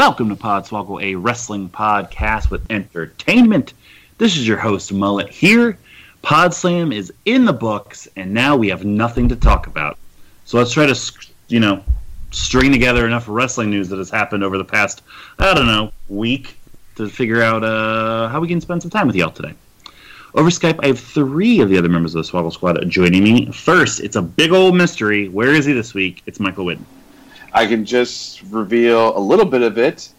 Welcome to Podswoggle, a wrestling podcast with entertainment. This is your host, Mullet, here. Podslam is in the books, and now we have nothing to talk about. So let's try to, you know, string together enough wrestling news that has happened over the past, I don't know, week to figure out uh, how we can spend some time with y'all today. Over Skype, I have three of the other members of the Swoggle Squad joining me. First, it's a big old mystery. Where is he this week? It's Michael Whitten. I can just reveal a little bit of it.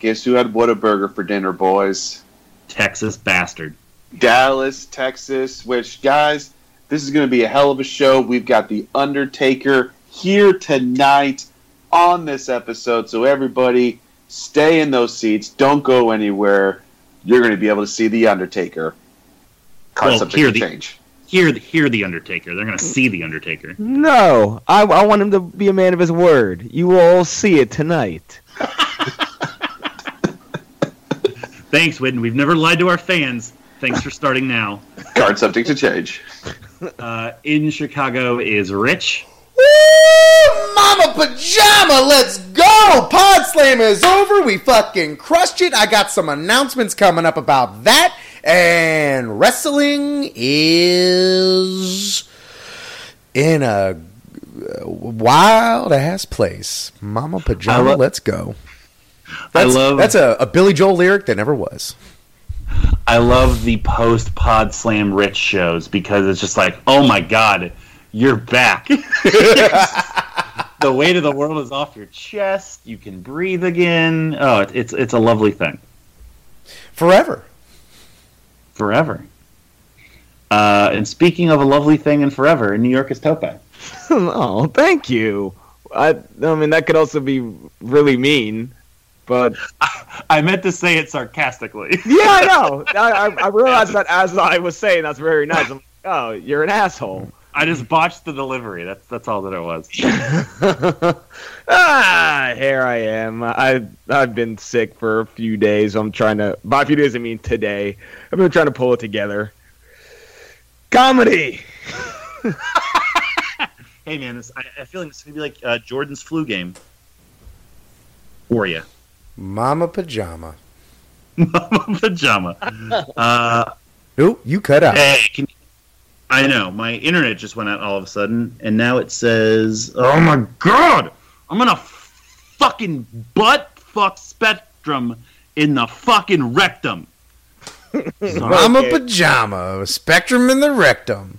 Guess who had Whataburger for dinner, boys? Texas bastard. Dallas, Texas, which, guys, this is going to be a hell of a show. We've got The Undertaker here tonight on this episode. So, everybody, stay in those seats. Don't go anywhere. You're going to be able to see The Undertaker. Concept here the, change. Hear, hear the Undertaker. They're going to see the Undertaker. No, I, I want him to be a man of his word. You will all see it tonight. Thanks, Whitten. We've never lied to our fans. Thanks for starting now. Card subject to change. Uh, in Chicago is Rich. Woo! Mama Pajama, let's go! Pod Slam is over. We fucking crushed it. I got some announcements coming up about that. And wrestling is in a uh, wild ass place. Mama Pajama, lo- let's go. I That's, love that's a, a Billy Joel lyric that never was. I love the post Pod Slam Rich shows because it's just like, oh my god, you're back. the weight of the world is off your chest. You can breathe again. Oh, it's it's a lovely thing. Forever. Forever. Uh, and speaking of a lovely thing and forever, in New York is Tope. oh, thank you. I, I mean, that could also be really mean, but I meant to say it sarcastically. yeah, I know. I, I, I realized that as I was saying, that's very nice. I'm like, oh, you're an asshole. I just botched the delivery. That's that's all that it was. Ah, here I am. I I've been sick for a few days. I'm trying to. By a few days, I mean today. I've been trying to pull it together. Comedy. Hey man, this, I, I feel like this is gonna be like uh, Jordan's flu game. For you, Mama Pajama. Mama pajama. Uh, Ooh, you cut out. hey, can, I know my internet just went out all of a sudden, and now it says, "Oh my god, I'm gonna fucking butt fuck Spectrum in the fucking rectum." Mama Okay. Pajama, Spectrum in the Rectum.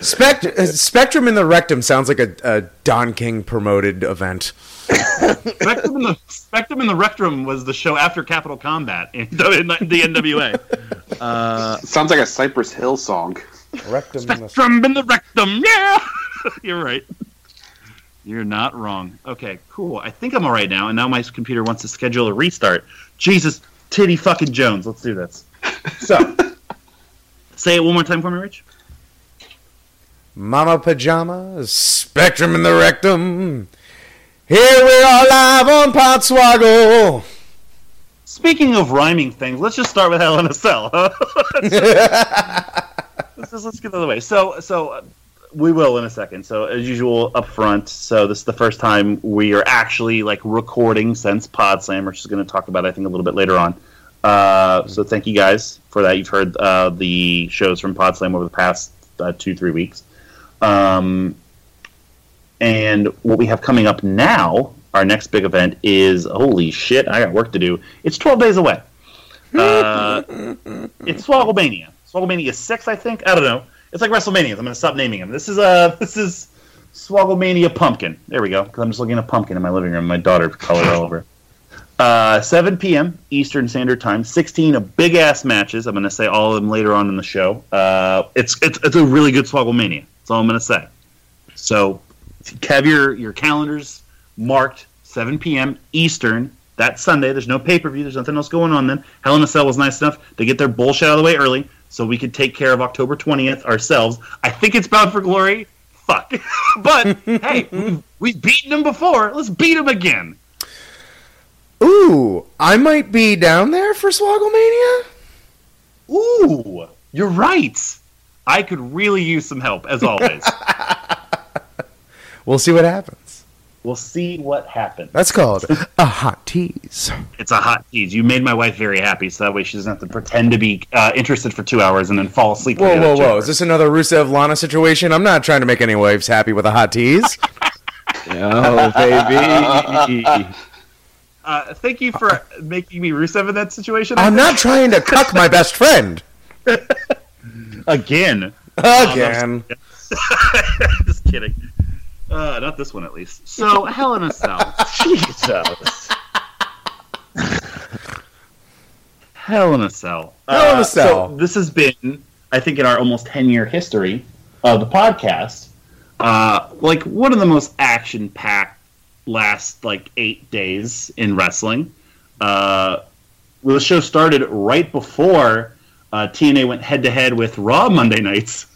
Spect- uh, Spectrum in the Rectum sounds like a, a Don King promoted event. Spectrum in the Spectrum in the rectum was the show after Capital Combat in the, in the NWA. Uh, Sounds like a Cypress Hill song. Rectum in the- Spectrum in the rectum, yeah. You're right. You're not wrong. Okay, cool. I think I'm all right now, and now my computer wants to schedule a restart. Jesus, titty fucking Jones. Let's do this. So, say it one more time for me, Rich. Mama Pajama, Spectrum in the Rectum. Here we are live on Podswoggle. Speaking of rhyming things, let's just start with Hell in a Cell. let's just let's get out of the way. So, so uh, we will in a second. So, as usual, up front. So, this is the first time we are actually like recording since Pod Slam, which is going to talk about, I think, a little bit later on. Uh, so, thank you guys for that. You've heard uh, the shows from Pod Slam over the past uh, two, three weeks. Um, and what we have coming up now, our next big event is holy shit! I got work to do. It's 12 days away. Uh, it's Swogglemania. Swogglemania six, I think. I don't know. It's like WrestleMania. I'm going to stop naming them. This is uh, this is Swogglemania Pumpkin. There we go. Because I'm just looking at a pumpkin in my living room. My daughter colored all over. Uh, 7 p.m. Eastern Standard Time. 16 of big ass matches. I'm going to say all of them later on in the show. Uh, it's, it's it's a really good Swogglemania. That's all I'm going to say. So have your your calendars marked 7 p.m. Eastern. That Sunday. There's no pay per view. There's nothing else going on then. Hell in a Cell was nice enough to get their bullshit out of the way early so we could take care of October 20th ourselves. I think it's Bound for Glory. Fuck. but hey, we've, we've beaten them before. Let's beat them again. Ooh, I might be down there for Swogglemania. Ooh, you're right. I could really use some help, as always. We'll see what happens. We'll see what happens. That's called a hot tease. It's a hot tease. You made my wife very happy, so that way she doesn't have to pretend to be uh, interested for two hours and then fall asleep. Whoa, whoa, whoa! Is this another Rusev Lana situation? I'm not trying to make any wives happy with a hot tease. Oh, baby. Uh, thank you for making me Rusev in that situation. I'm not trying to cuck my best friend again. again. Just kidding. Uh, not this one, at least. So, Hell in a Cell. Jesus. Hell in a Cell. Hell in a Uh, Cell. So this has been, I think, in our almost 10 year history of the podcast, uh, like one of the most action packed last like eight days in wrestling. Uh, well, the show started right before uh, TNA went head to head with Raw Monday nights,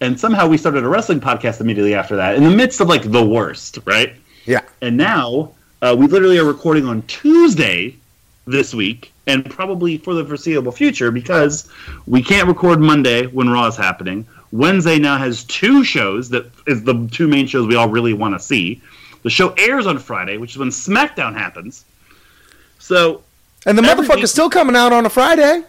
and somehow we started a wrestling podcast immediately after that, in the midst of like the worst, right? Yeah. And now uh, we literally are recording on Tuesday this week, and probably for the foreseeable future because we can't record Monday when Raw is happening. Wednesday now has two shows that is the two main shows we all really want to see. The show airs on Friday, which is when SmackDown happens. So And the motherfucker's week- still coming out on a Friday.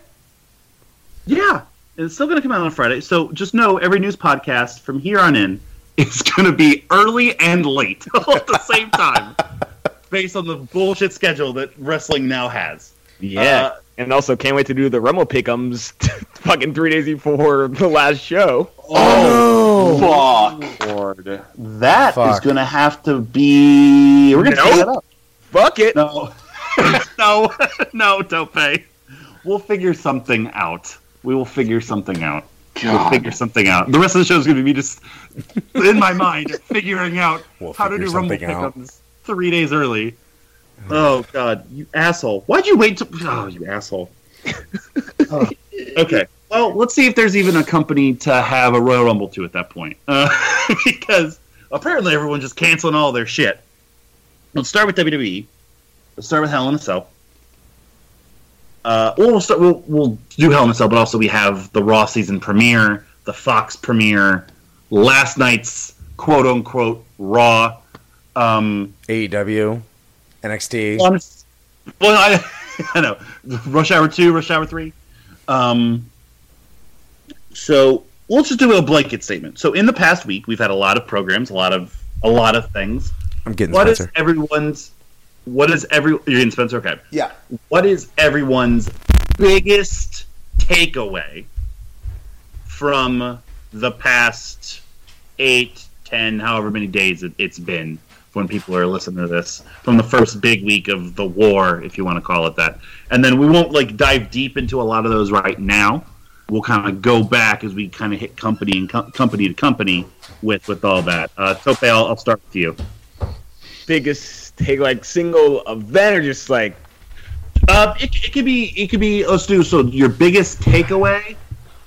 Yeah, it's still going to come out on Friday. So just know every news podcast from here on in is going to be early and late all at the same time, based on the bullshit schedule that wrestling now has. Yeah. Uh, and also, can't wait to do the Rumble pickums fucking three days before the last show. Oh, Fuck. Lord, that is Fuck. going to have to be. We're going to Nope. take that up. Fuck it. No, no, no, don't pay. We'll figure something out. We will figure something out. We'll figure something out. The rest of the show is going to be me just in my mind figuring out We'll how to do Rumble pickups three days early. Oh God, you asshole! Why'd you wait to? Oh, you asshole! Oh, okay, well, let's see if there's even a company to have a Royal Rumble to at that point, uh, because apparently everyone's just canceling all their shit. Let's start with WWE. Let's start with Hell in a Cell. Uh, well, we'll start. We'll, we'll do Hell in a Cell, but also we have the Raw season premiere, the Fox premiere, last night's quote unquote Raw. Um, AEW, NXT. honest, well, I, I know Rush Hour two, Rush Hour three. Um, so let's just do a blanket statement. So in the past week, we've had a lot of programs, a lot of a lot of things. I'm getting What is Spencer. everyone's? What is every? You're getting Spencer, okay? Yeah. What is everyone's biggest takeaway from the past eight, ten, however many days it, it's been when people are listening to this from the first big week of the war, if you want to call it that. And then we won't like dive deep into a lot of those right now. We'll kind of go back as we kind of hit company and com- company to company with with all that. Uh, Tope, I'll, I'll start with you. Biggest take like single event or just like Uh, it, it could be it could be let's do so your biggest takeaway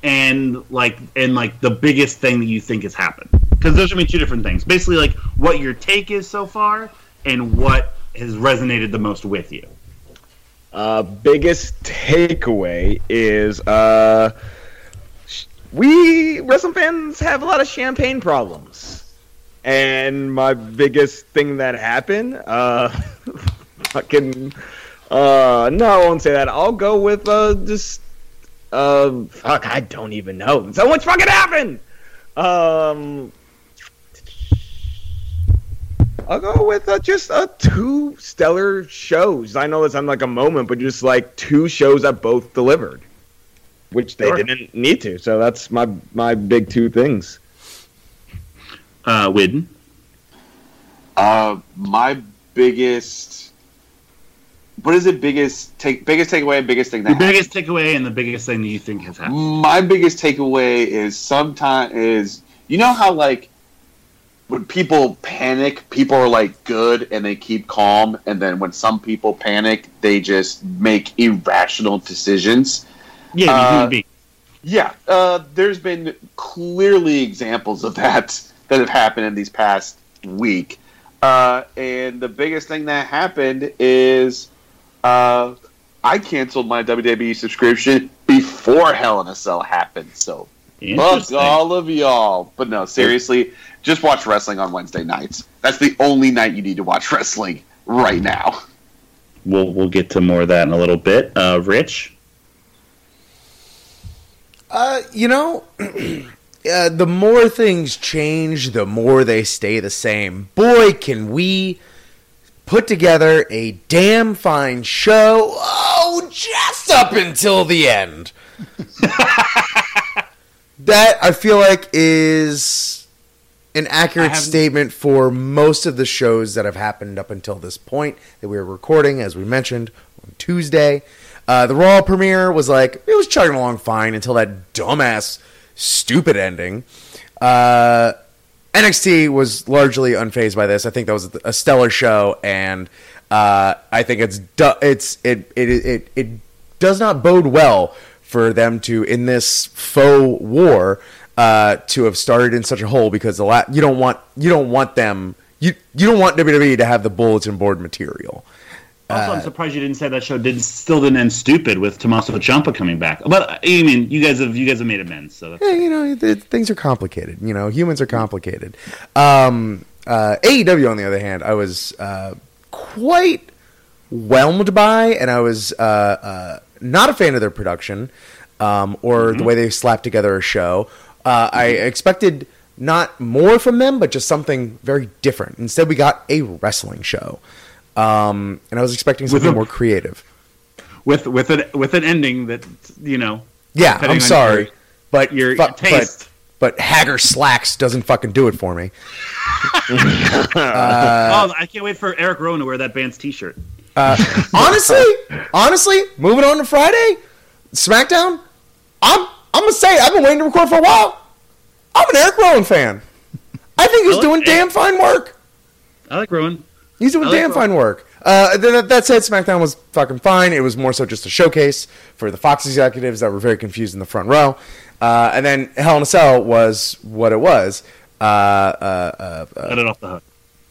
and like and like the biggest thing that you think has happened. Because those are gonna be two different things. Basically like what your take is so far and what has resonated the most with you. Uh biggest takeaway is uh we wrestling fans have a lot of champagne problems. And my biggest thing that happened, uh fucking uh no, I won't say that. I'll go with uh just uh fuck, I don't even know. So much fucking happened. Um I'll go with uh, just uh, two stellar shows. I know this sounds like a moment, but just like two shows that both delivered, which they Sure. didn't need to. So that's my my big two things. Uh Whitten Uh, my biggest. What is it? Biggest take, biggest takeaway, biggest thing that the happened? biggest takeaway and the biggest thing that you think has happened My biggest takeaway is sometimes is you know how like when people panic, people are like good and they keep calm, and then when some people panic, they just make irrational decisions. Yeah, Uh. Yeah, uh, there's been clearly examples of that that have happened in these past week, uh, and the biggest thing that happened is uh, I canceled my WWE subscription before Hell in a Cell happened. So fuck all of y'all. But no, seriously, just watch wrestling on Wednesday nights. That's the only night you need to watch wrestling right now. We'll we'll get to more of that in a little bit. Uh, Rich, Uh, you know, uh, the more things change, the more they stay the same. Boy, can we put together a damn fine show. Oh, just up until the end. that I feel like is an accurate statement for most of the shows that have happened up until this point that we are recording, as we mentioned on Tuesday. Uh, the Raw premiere was like it was chugging along fine until that dumbass, stupid ending. Uh, NXT was largely unfazed by this. I think that was a stellar show, and uh, I think it's du- it's it, it it it does not bode well for them to in this faux war uh, to have started in such a hole because the la- you don't want you don't want them you you don't want WWE to have the bulletin board material. Also I'm surprised you didn't say that show did still didn't end stupid with Tommaso Ciampa coming back. But I mean, you guys have you guys have made amends, so Yeah, you know, th- things are complicated. You know, humans are complicated. Um, uh, AEW, on the other hand, I was uh, quite whelmed by, and I was uh, uh, not a fan of their production um, or the way they slapped together a show. Uh, I expected not more from them, but just something very different. Instead, we got a wrestling show, um, and I was expecting something a- more creative. with with an with an ending that you know. Yeah, I'm sorry, your- but your, fu- taste. But, but Hager slacks doesn't fucking do it for me. oh, I can't wait for Eric Rowan to wear that band's T-shirt. honestly, honestly, moving on to Friday, SmackDown. I'm I'm gonna say I've been waiting to record for a while. I'm an Eric Rowan fan. I think he's I like doing Eric. damn fine work. I like Rowan. He's doing damn fine work. Uh, th- th- that said, SmackDown was fucking fine. It was more so just a showcase for the Fox executives that were very confused in the front row. Uh, and then Hell in a Cell was what it was. Uh, uh, uh, uh, Let it off the hook.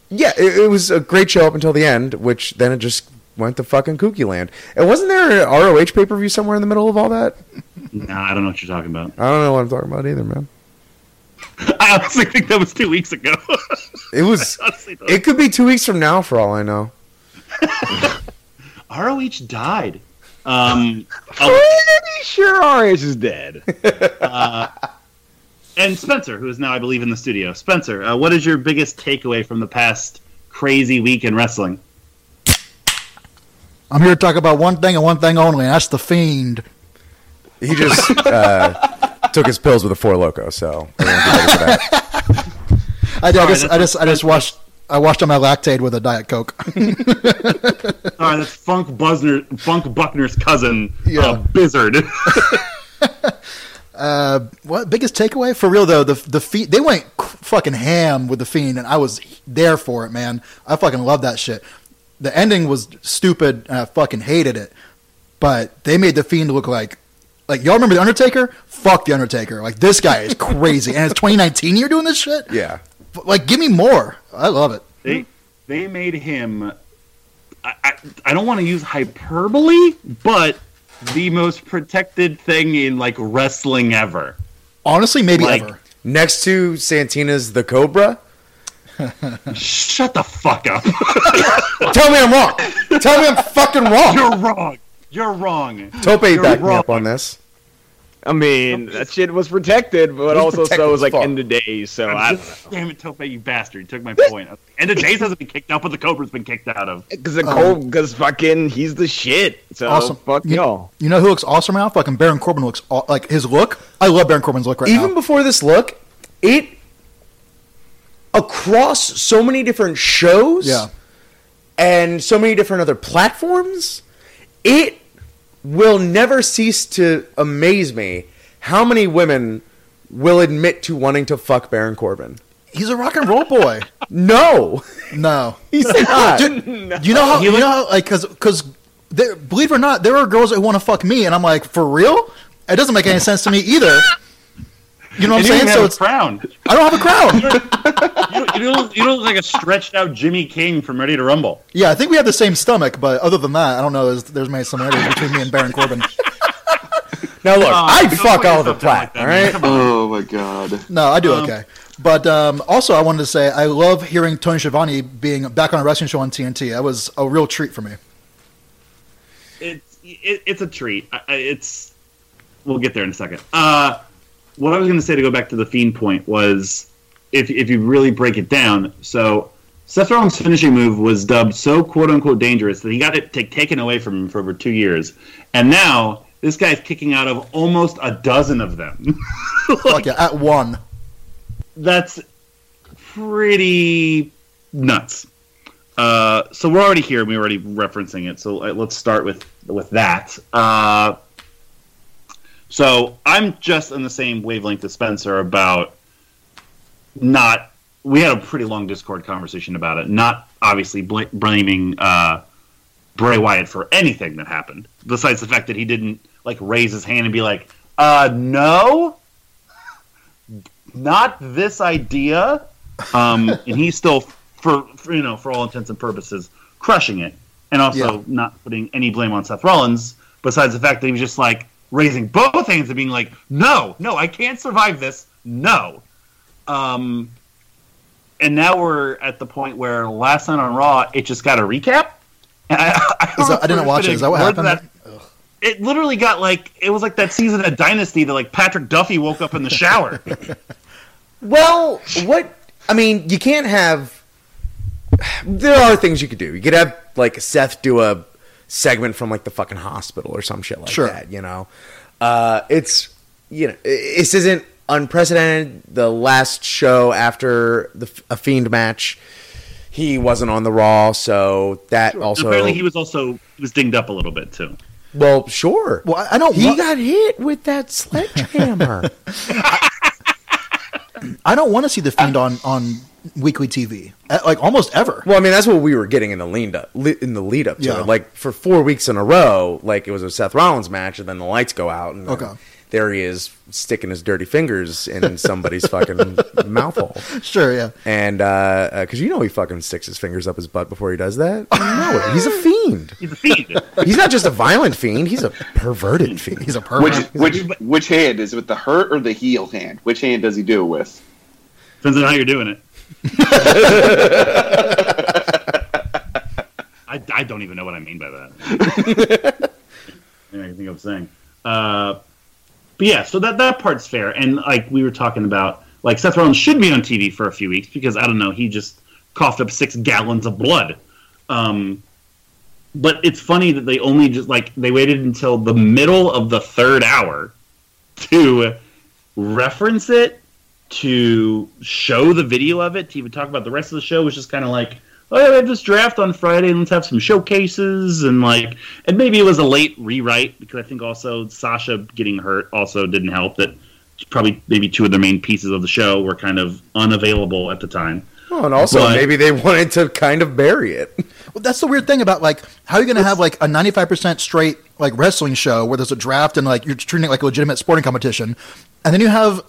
yeah, it, it was a great show up until the end, which then it just went to fucking kooky land. And wasn't there an ROH pay per view somewhere in the middle of all that? Nah, I don't know what you're talking about. I don't know what I'm talking about either, man. I honestly think that was two weeks ago. It was. It could be two weeks from now, for all I know. ROH died. Um, Pretty sure RH is dead. and Spencer, who is now, I believe, in the studio. Spencer, uh, what is your biggest takeaway from the past crazy week in wrestling? I'm here to talk about one thing and one thing only, and that's the Fiend. He just uh, took his pills with a four loco, so everyone be ready for that. I, I Sorry, just, I just, I just watched, I washed on my lactate with a diet coke. All right, that's Funk Buzzner, Funk Buckner's cousin, Yeah. uh, Bizzard. uh, what biggest takeaway for real though? The the Fiend, they went c- fucking ham with the Fiend, and I was there for it, man. I fucking love that shit. The ending was stupid, and I fucking hated it. But they made the Fiend look like, like y'all remember the Undertaker? Fuck the Undertaker. Like this guy is crazy, and it's 2019. You're doing this shit. Yeah. Like, give me more. I love it. they they made him. I, I, I don't want to use hyperbole, but the most protected thing in like wrestling ever. Honestly, maybe Like- ever. Next to Santino's The Cobra. Shut the fuck up. Tell me I'm wrong. Tell me I'm fucking wrong. You're wrong. You're wrong. Tope You're backed me wrong. up on this. I mean, that shit was protected, but was also protected so was like fuck. end of days. So I Damn it, Tope, you bastard! You took my point. And the Jays hasn't been kicked out, but the Cobra's been kicked out of. because the um, Cole, because fucking he's the shit. So Awesome. fuck You- y'all. You know who looks awesome right now? Fucking Baron Corbin looks aw- like his look. I love Baron Corbin's look right Even now. Even before this look, it across so many different shows Yeah. and so many different other platforms, it will never cease to amaze me how many women will admit to wanting to fuck Baron Corbin. He's a rock and roll boy. No, No, he's not. Dude, you know how you know how like because because believe it or not, there are girls that want to fuck me, and I'm like, for real? It doesn't make any sense to me either. You know what And I'm you saying? don't So a it's crown. I don't have a crown. You, you, don't, you look like a stretched out Jimmy King from Ready to Rumble. yeah, I think we have the same stomach, but other than that, I don't know. There's, there's many similarities between me and Baron Corbin. Now look, Oh, I'd fuck put Oliver yourself down like Platt. that, right. Oh my god. No, I do Um, okay. But um, also, I wanted to say I love hearing Tony Schiavone being back on a wrestling show on TNT. That was a real treat for me. it's it, it's a treat. I- I- It's we'll get there in a second. Uh, what I was going to say to go back to the fiend point was if if you really break it down. So Seth Rollins' finishing move was dubbed so quote unquote dangerous that he got it ta- taken away from him for over two years, and now this guy's kicking out of almost a dozen of them. Fuck yeah, at one. That's pretty nuts. Uh, so we're already here. We're already referencing it. So uh, let's start with with that. Uh, so I'm just in the same wavelength as Spencer about not. We had a pretty long Discord conversation about it. Not obviously bl- blaming uh, Bray Wyatt for anything that happened, besides the fact that he didn't like raise his hand and be like, "Uh, no." not this idea. Um, and he's still, for, for you know, for all intents and purposes, crushing it, and also Yeah. not putting any blame on Seth Rollins. Besides the fact that he was just like raising both hands and being like, "No, no, I can't survive this. No." Um, and now we're at the point where last night on Raw, it just got a recap. I, I, that, I, didn't watch it. Is that what happened? that- it literally got like it was like that season of Dynasty that like Patrick Duffy woke up in the shower. Well, what I mean, you can't have. There are things you could do. You could have like Seth do a segment from like the fucking hospital or some shit like Sure. that. You know, uh, it's you know this isn't unprecedented. The last show after the a fiend match, he wasn't on the Raw, so that also apparently he was also he was dinged up a little bit too. well, sure. Well, I- I don't. he wa- got hit with that sledgehammer. I don't want to see the fiend on on weekly TV, Uh, like almost ever. Well, I mean, that's what we were getting in the lead up, in the lead up to Yeah. it. Like for four weeks in a row, like it was a Seth Rollins match, and then the lights go out, and uh, Okay. there he is sticking his dirty fingers in somebody's fucking mouth hole, Sure, yeah. and uh, uh, because you know he fucking sticks his fingers up his butt before he does that. No, he's a fiend. He's a fiend. He's not just a violent fiend; he's a perverted fiend. He's a Which pervert. which which hand is it with the hurt or the heel hand? Which hand does he do it with? Depends on how you're doing it. I, I don't even know what I mean by that. I think I'm saying. Uh, but yeah, so that that part's fair, and like we were talking about, like Seth Rollins should be on TV for a few weeks because I don't know, he just coughed up six gallons of blood. Um, but it's funny that they only just like they waited until the middle of the third hour to reference it to show the video of it to even talk about the rest of the show was just kind of like oh yeah we have this draft on friday and let's have some showcases and like and maybe it was a late rewrite because i think also sasha getting hurt also didn't help that probably maybe two of the main pieces of the show were kind of unavailable at the time Oh, and also But- maybe they wanted to kind of bury it. Well, that's the weird thing about like how are you going to have like a 95% straight like wrestling show where there's a draft and like you're treating it like a legitimate sporting competition and then you have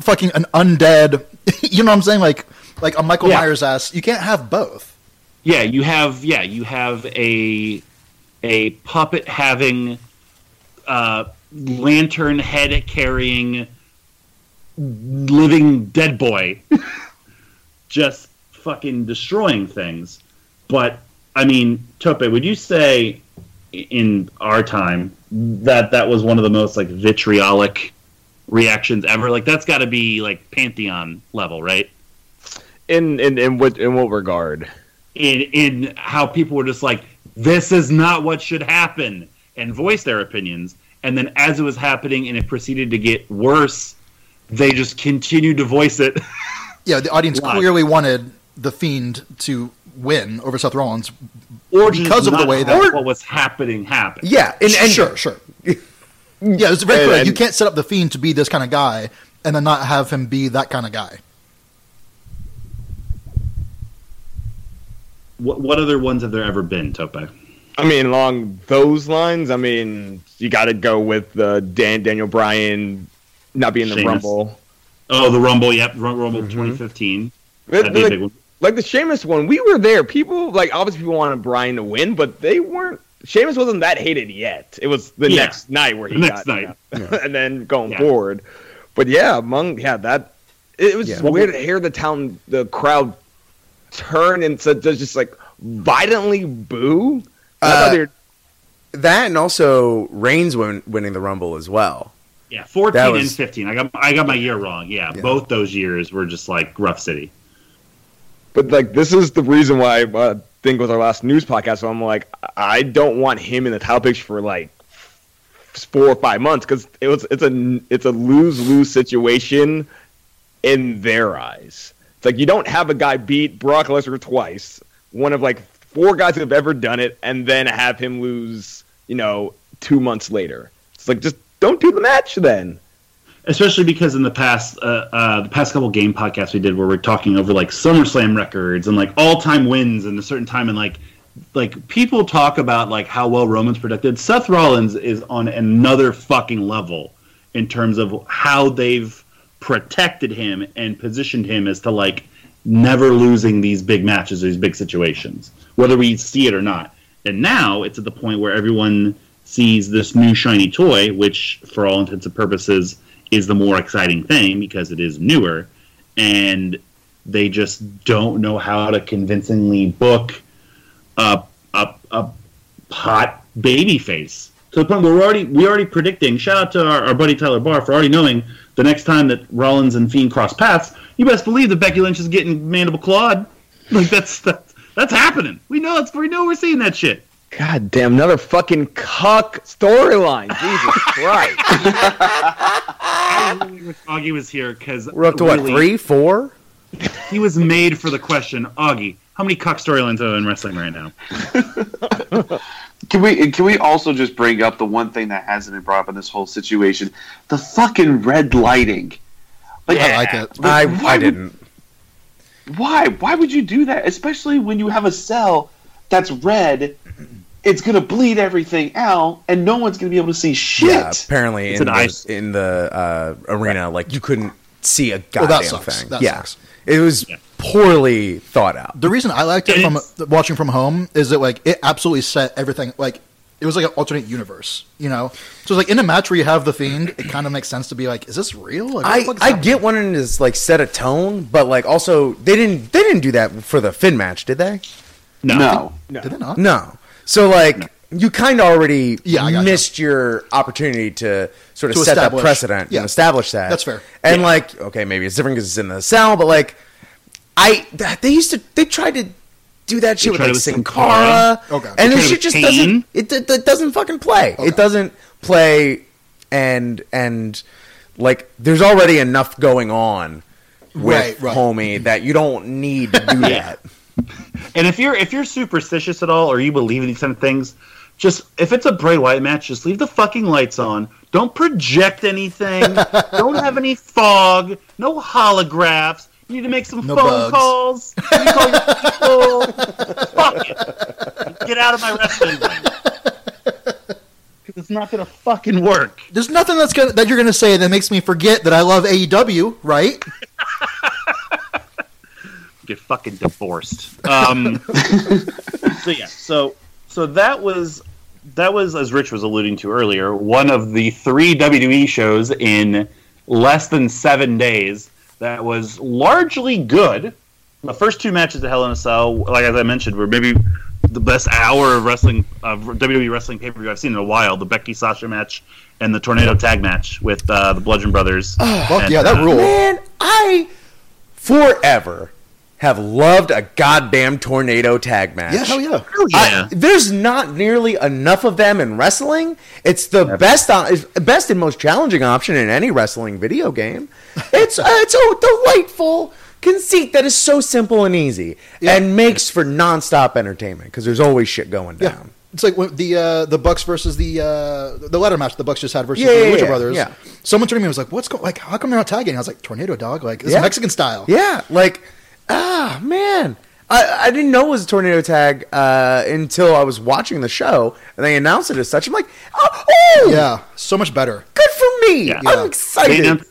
fucking an undead you know what I'm saying? Like like a Michael Yeah. Myers ass. You can't have both. Yeah you have yeah you have a a puppet having uh lantern head carrying living dead boy just fucking destroying things. But i mean tope would you say in our time that that was one of the most like vitriolic reactions ever like that's got to be like pantheon level right In in in what in what regard? in in how people were just like this is not what should happen and voice their opinions and then as it was happening and it proceeded to get worse they just continued to voice it yeah the audience Why? clearly wanted the fiend to win over Seth Rollins or Because of the way that- what was happening happened. Yeah, and, and sure sure Yeah, it's very clear. You can't set up the Fiend to be this kind of guy and then not have him be that kind of guy. What, what other ones have there ever been, Tope? I mean, along those lines, I mean, you got to go with the Dan Daniel Bryan not being Sheamus. the Rumble. Oh, the Rumble, yep, Rumble mm-hmm. 2015. Like, like, the Sheamus one, we were there. People like obviously people wanted Bryan to win, but they weren't Sheamus wasn't that hated yet. It was the Yeah. next night where he The next got, night. you know, and then going Yeah. forward. But yeah, among yeah that it was Yeah. weird to hear the town the crowd turn and so just just, like violently boo. Uh, were- That and also Reigns win- winning the Rumble as well. Yeah, 14 That and 15. I got I got my year wrong. Yeah, Yeah. both those years were just like rough city. But like this is the reason why uh, It was our last news podcast. So I'm like, I don't want him in the title picture for like four or five months because it was it's a it's a lose lose situation in their eyes. It's like you don't have a guy beat Brock Lesnar twice, one of like four guys who have ever done it, and then have him lose, you know, two months later. It's like just don't do the match then. Especially because in the past, uh, uh, the past couple game podcasts we did, where we're talking over like SummerSlam records and like all time wins and a certain time, and like like people talk about like how well Roman's protected. Seth Rollins is on another fucking level in terms of how they've protected him and positioned him as to like never losing these big matches, or these big situations, whether we see it or not. And now it's at the point where everyone sees this new shiny toy, which for all intents and purposes is the more exciting thing because it is newer, and they just don't know how to convincingly book a a, a hot baby face to the point where we're already we already predicting. Shout out to our, our buddy Tyler Barr for already knowing the next time that Rollins and Fiend cross paths, you best believe that Becky Lynch is getting mandible clawed. Like that's that's, that's happening. We know it's we know we're seeing that shit. God damn, another fucking cuck storyline. Jesus Christ. I really wish Augie was here because We're up to what three, four? He was made for the question, Augie. How many cuck storylines are in wrestling right now? Can we can we also just bring up the one thing that hasn't been brought up in this whole situation? The fucking red lighting. Like, I like it. I why I would- didn't. Why? Why would you do that? Especially when you have a cell that's red. It's gonna bleed everything out, and no one's gonna be able to see shit. Yeah, apparently It's in the, ice- in the uh, arena, like you couldn't see a Well, goddamn that sucks. thing. That yeah, sucks. it was Yeah. poorly thought out. The reason I liked it And from it's- watching from home is that like it absolutely set everything like it was like an alternate universe, you know. So it's like in a match where you have the fiend, it kind of makes sense to be like, is this real? Like, I, fuck is I happening? get wanting to like set a tone, but like also they didn't they didn't do that for the Finn match, did they? No. No, did it not? No. So like you kind of already Yeah, missed your opportunity to sort of To set that precedent yeah. and establish that. That's fair. And like okay, maybe it's different because it's in the cell, but like I they used to they tried to do that shit with like Sin Cara, Okay. and this shit just Kane. doesn't it, it, doesn't fucking play. It doesn't play, and and like there's already enough going on with Right, right. homie that you don't need to do Yeah. that. And if you're if you're superstitious at all, or you believe in these kind of things, just if it's a Bray Wyatt match, just leave the fucking lights on. Don't project anything. Don't have any fog. No holographs. You need to make some No phone bugs. calls. You call your people. Fuck it. Get out of my wrestling ring. Because it's not gonna fucking work. There's nothing that's gonna, that you're going to say that makes me forget that I love AEW, right? get fucking divorced. Um, so yeah, so so that was that was as Rich was alluding to earlier, one of the three WWE shows in less than seven days that was largely good. The first two matches of Hell in a Cell, like as I mentioned, were maybe the best hour of wrestling of WWE wrestling pay per view I've seen in a while. The Becky Sasha match and the Tornado Tag match with uh, the Bludgeon Brothers. Fuck And, yeah, that uh, rule. Man, I forever have loved a goddamn tornado tag match. Yeah, hell yeah. yeah. I- there's not nearly enough of them in wrestling. It's the best, uh, best and most challenging option in any wrestling video game. It's uh, it's a delightful conceit that is so simple and easy Yeah. and makes for nonstop entertainment because there's always shit going Yeah. down. It's like when the uh, the Bucks versus the uh, the ladder match the Bucks just had versus Yeah, the yeah, Lucha yeah, Brothers. yeah. Someone turned to me and was like, "What's going? Like, how come they're not tagging?" I was like, "Tornado tag, like this Yeah. is Mexican style." Yeah, like ah man, I, I didn't know it was a tornado tag uh, until I was watching the show, and they announced it as such. I'm like, oh, oh, Yeah, so much better. good for me! Yeah. I'm Yeah. excited. They announced,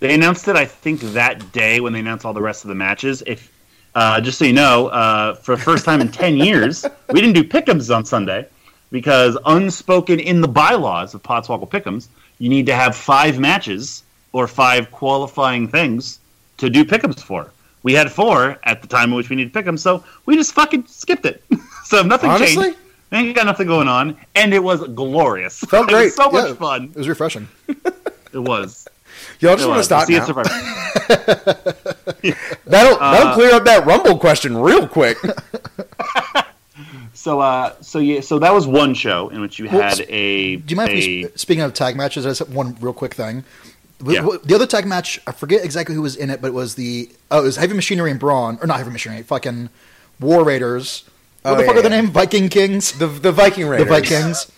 they announced it, I think, that day when they announced all the rest of the matches. If uh, just so you know, uh, for the first time in ten years, we didn't do pick'ems on Sunday because unspoken in the bylaws of Podswoggle pickums, you need to have five matches or five qualifying things to do pick'ems for. We had four at the time in which we needed pick'ems, so we just fucking skipped it. so nothing Honestly? changed. We ain't got nothing going on, and it was glorious. Felt It was great. so much fun. It was refreshing. It was. Y'all just want to stop See, now. Survivor. That'll Uh, that'll clear up that Rumble question real quick. So, uh, so yeah, so that was one show in which you had a. Do you mind? a, if we sp- speaking of tag matches, I just have one real quick thing. Yeah. The other tag match, I forget exactly who was in it, but it was the oh, it was Heavy Machinery and Braun, or not Heavy Machinery, fucking War Raiders. What Oh, the fuck yeah, are the yeah. name? Viking Kings. The the Viking Raiders. The Vikings.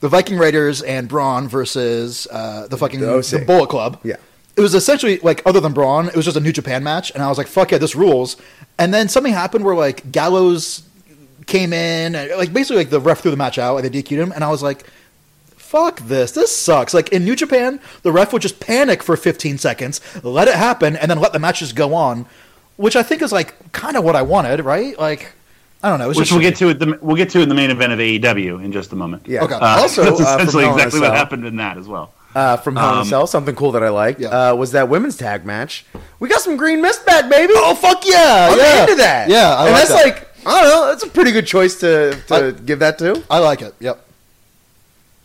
The Viking Raiders and Braun versus uh, the fucking The the, Bullet Club. Yeah. It was essentially like other than Braun, it was just a New Japan match, and I was like, "Fuck yeah, this rules." And then something happened where like Gallows came in, and, like basically like the ref threw the match out, and they DQ'd him, and I was like, "Fuck this, this sucks." Like in New Japan, the ref would just panic for 15 seconds, let it happen, and then let the matches go on, which I think is like kind of what I wanted, right? Like, I don't know. Which we'll get to at the we'll get to in the main event of AEW in just a moment. Yeah. Okay. Uh, also, that's uh, essentially Hell exactly what happened in that as well. Uh, from Hell in a Um, Cell, something cool that I liked Yeah. uh, was that women's tag match. We got some green mist back, baby. Oh fuck yeah! I'm yeah. into that. Yeah, I and like that's that. like I don't know. That's a pretty good choice to to I- give that to. I like it. Yep.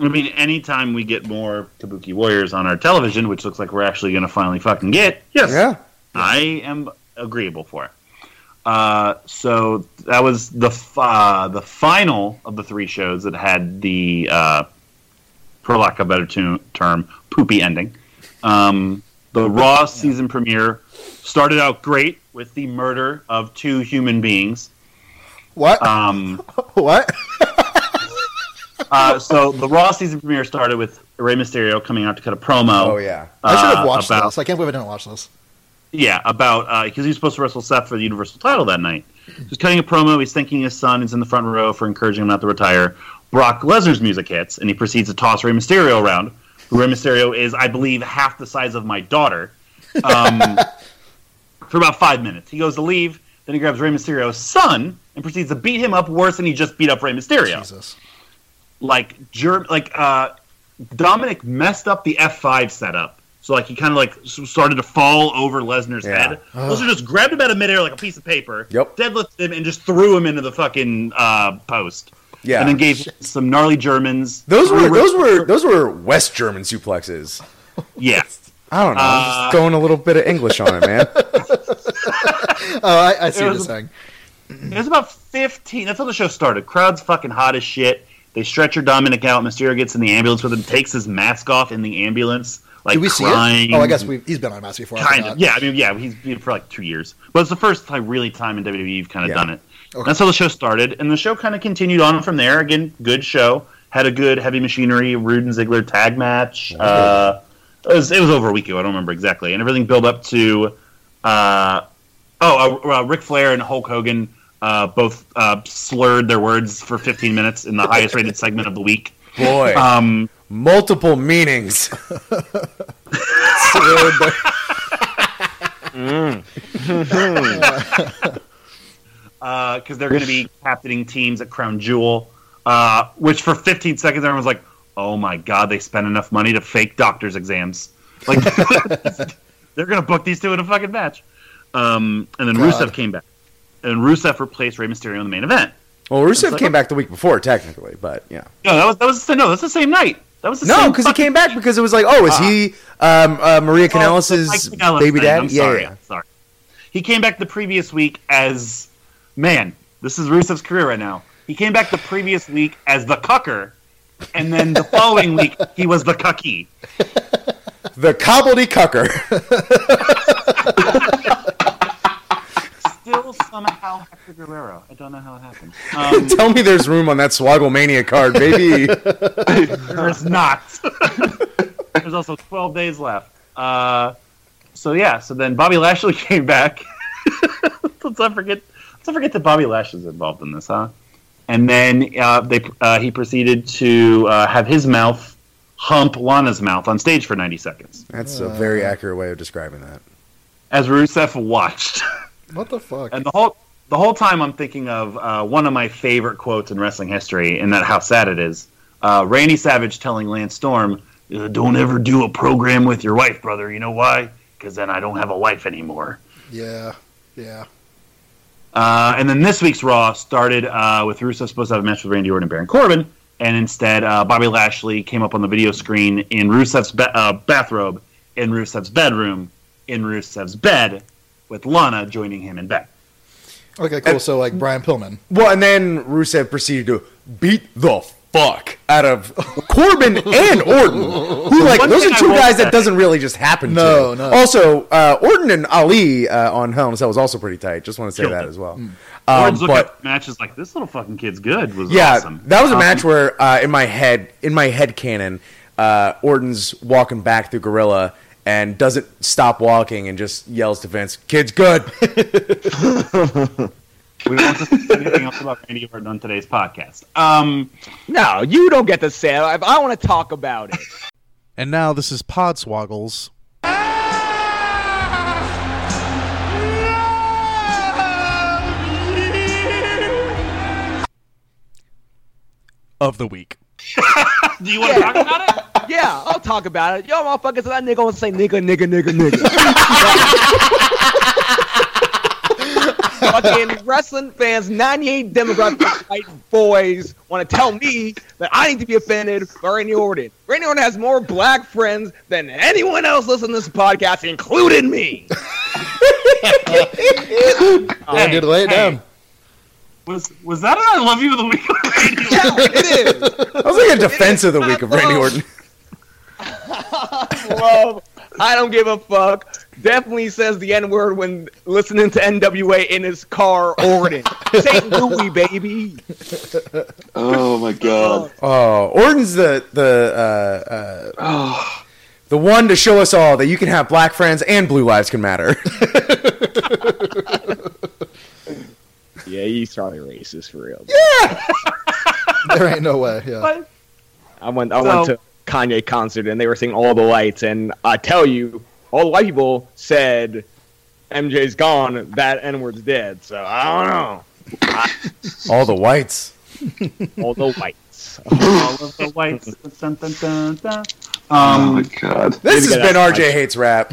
I mean, anytime we get more Kabuki Warriors on our television, which looks like we're actually going to finally fucking get, yes, Yeah. I am agreeable for it. Uh, so that was the f- uh, the final of the three shows that had the, uh, for lack of a better tu- term, poopy ending. Um, the Raw season premiere started out great with the murder of two human beings. What? Um, what? uh, so the Raw season premiere started with Rey Mysterio coming out to cut a promo. Oh yeah. I should uh, have watched about, this. I can't believe I didn't watch this. Yeah, about because he was supposed to wrestle Seth for the Universal title that night. He's cutting a promo. He's thanking his son. He's in the front row for encouraging him not to retire. Brock Lesnar's music hits, and he proceeds to toss Rey Mysterio around. Rey Mysterio is, I believe, half the size of my daughter. Um, for about five minutes, he goes to leave. Then he grabs Rey Mysterio's son and proceeds to beat him up worse than he just beat up Rey Mysterio Jesus. Like germ like uh Dominic messed up the F5 setup. So like he kind of like started to fall over Lesnar's Yeah. head. Lesnar just grabbed him out of midair like a piece of paper. Yep. Deadlifted him and just threw him into the fucking uh, post. Yeah. And then gave him some gnarly Germans. Those were those were those were West German suplexes. yeah. I don't know. I'm Uh, just throwing a little bit of English on it, man. Oh, I, I see It what you're saying. It was about 15. That's how the show started. Crowd's fucking hot as shit. They stretcher Dominic out. Mysterio gets in the ambulance with him, takes his mask off in the ambulance, like Did we see crying. it? Oh, I guess we he's been on Mass before. Kind of, yeah. I mean, yeah, he's been for like two years, but it's the first time, really, time in WWE you've kind of Yeah. done it. Okay. That's how the show started, and the show kind of continued on from there. Again, good show. Had a good heavy machinery Rude and Ziggler tag match. Uh, it was it was over a week ago. I don't remember exactly, and everything built up to, uh, oh, uh, uh, Ric Flair and Hulk Hogan uh, both uh, slurred their words for 15 minutes in the highest rated segment of the week. Boy, Um, multiple meanings. because they're going to be captaining teams at Crown Jewel, uh, which for 15 seconds everyone was like, "Oh my god, they spent enough money to fake doctors' exams." Like they're going to book these two in a fucking match. Um, and then God. Rusev came back, and Rusev replaced Rey Mysterio in the main event. Well, Rusev like- came back the week before, technically, but yeah. No, that was that was no, that's the same night. That was the No, because he came back because it was like, oh, is he um, uh, Maria Oh, Kanellis' baby dad? Yeah, sorry. yeah. Sorry. He came back the previous week as man. This is Rusev's career right now. He came back the previous week as the cucker, and then the following week he was the cucky. The cobbledycucker. Still somehow Hector Guerrero. I don't know how it happened. Um, Tell me there's room on that Swogglemania card, baby. There's not. There's also 12 days left. Uh, so yeah, so then Bobby Lashley came back. let's not forget. Let's So forget that Bobby Lashley's involved in this, huh? And then uh, they uh, he proceeded to uh, have his mouth hump Lana's mouth on stage for 90 seconds That's a very accurate way of describing that. as Rusev watched. What the fuck? And the whole the whole time I'm thinking of uh, one of my favorite quotes in wrestling history, and that how sad it is. Uh, Randy Savage telling Lance Storm, uh, "Don't ever do a program with your wife, brother. You know why? Because then I don't have a wife anymore." yeah, yeah. Uh, and then this week's Raw started uh, with Rusev supposed to have a match with Randy Orton and Baron Corbin, and instead uh, Bobby Lashley came up on the video screen in Rusev's ba- uh, bathrobe in Rusev's bedroom in Rusev's bed, with Lana joining him in bed. Okay, cool. So like Brian Pillman. Well, and then Rusev proceeded to beat the fuck out of Corbin and Orton, who like One those are two guys say- that doesn't really just happen. No, to. no. Also, uh, Orton and Ali uh, on Hell in a Cell was also pretty tight. Just want to say Killed that it. as well. Um, but matches like this little fucking kid's good was yeah, awesome. that was a Um, match where uh, in my head, in my head canon, uh, Orton's walking back through Gorilla and doesn't stop walking and just yells to Vince, "Kid's good." We don't want to say anything else about Randy Orton on today's podcast. Um, No, you don't get to say it. I, I want to talk about it. And now this is Podswoggles. Of the week. do you want to talk about it? Yeah, I'll talk about it. Yo, motherfuckers, that nigga gonna say nigga, nigga, nigga, nigga. Fucking wrestling fans, 98 demographic white boys want to tell me that I need to be offended by Randy Orton. Randy Orton has more black friends than anyone else listening to this podcast, including me. Yeah, dude, lay it hey. down. Was was that an I love you of the week? of Randy Orton? Yeah, it is. I was like a defense of the week of Randy uh, Orton. Love. I don't give a fuck. Definitely says the N word when listening to NWA in his car, Orton. St. Louis, baby. Oh my god. Oh, Orton's the the uh, uh, the one to show us all that you can have black friends and blue lives can matter. Yeah, he's probably racist for real. Yeah There ain't no way. Yeah. But I went. I So- went to Kanye concert and they were seeing all the lights, and I tell you, all the white people said MJ's gone. That N word's dead. So I don't know. all the whites. All the whites. all of the whites. Dun, dun, dun, dun. Oh my Um, god. This has been that RJ hates rap.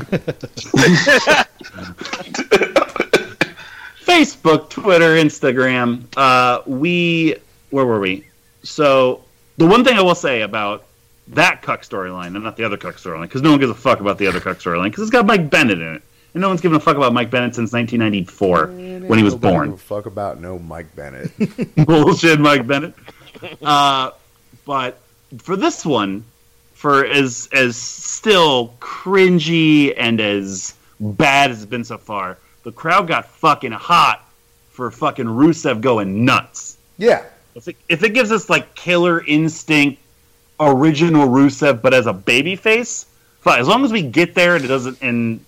Facebook, Twitter, Instagram. Uh, we where were we? So the one thing I will say about that cuck storyline and not the other cuck storyline, because no one gives a fuck about the other cuck storyline, because it's got Mike Bennett in it, and no one's given a fuck about Mike Bennett since 1994 when he was Nobody give born. a Fuck about no Mike Bennett. bullshit, Mike Bennett. Uh, but for this one, for as as still cringy and as bad as it's been so far, the crowd got fucking hot for fucking Rusev going nuts. yeah. If it, if it gives us like Killer Instinct, original Rusev, but as a baby face, fine. As long as we get there and it doesn't and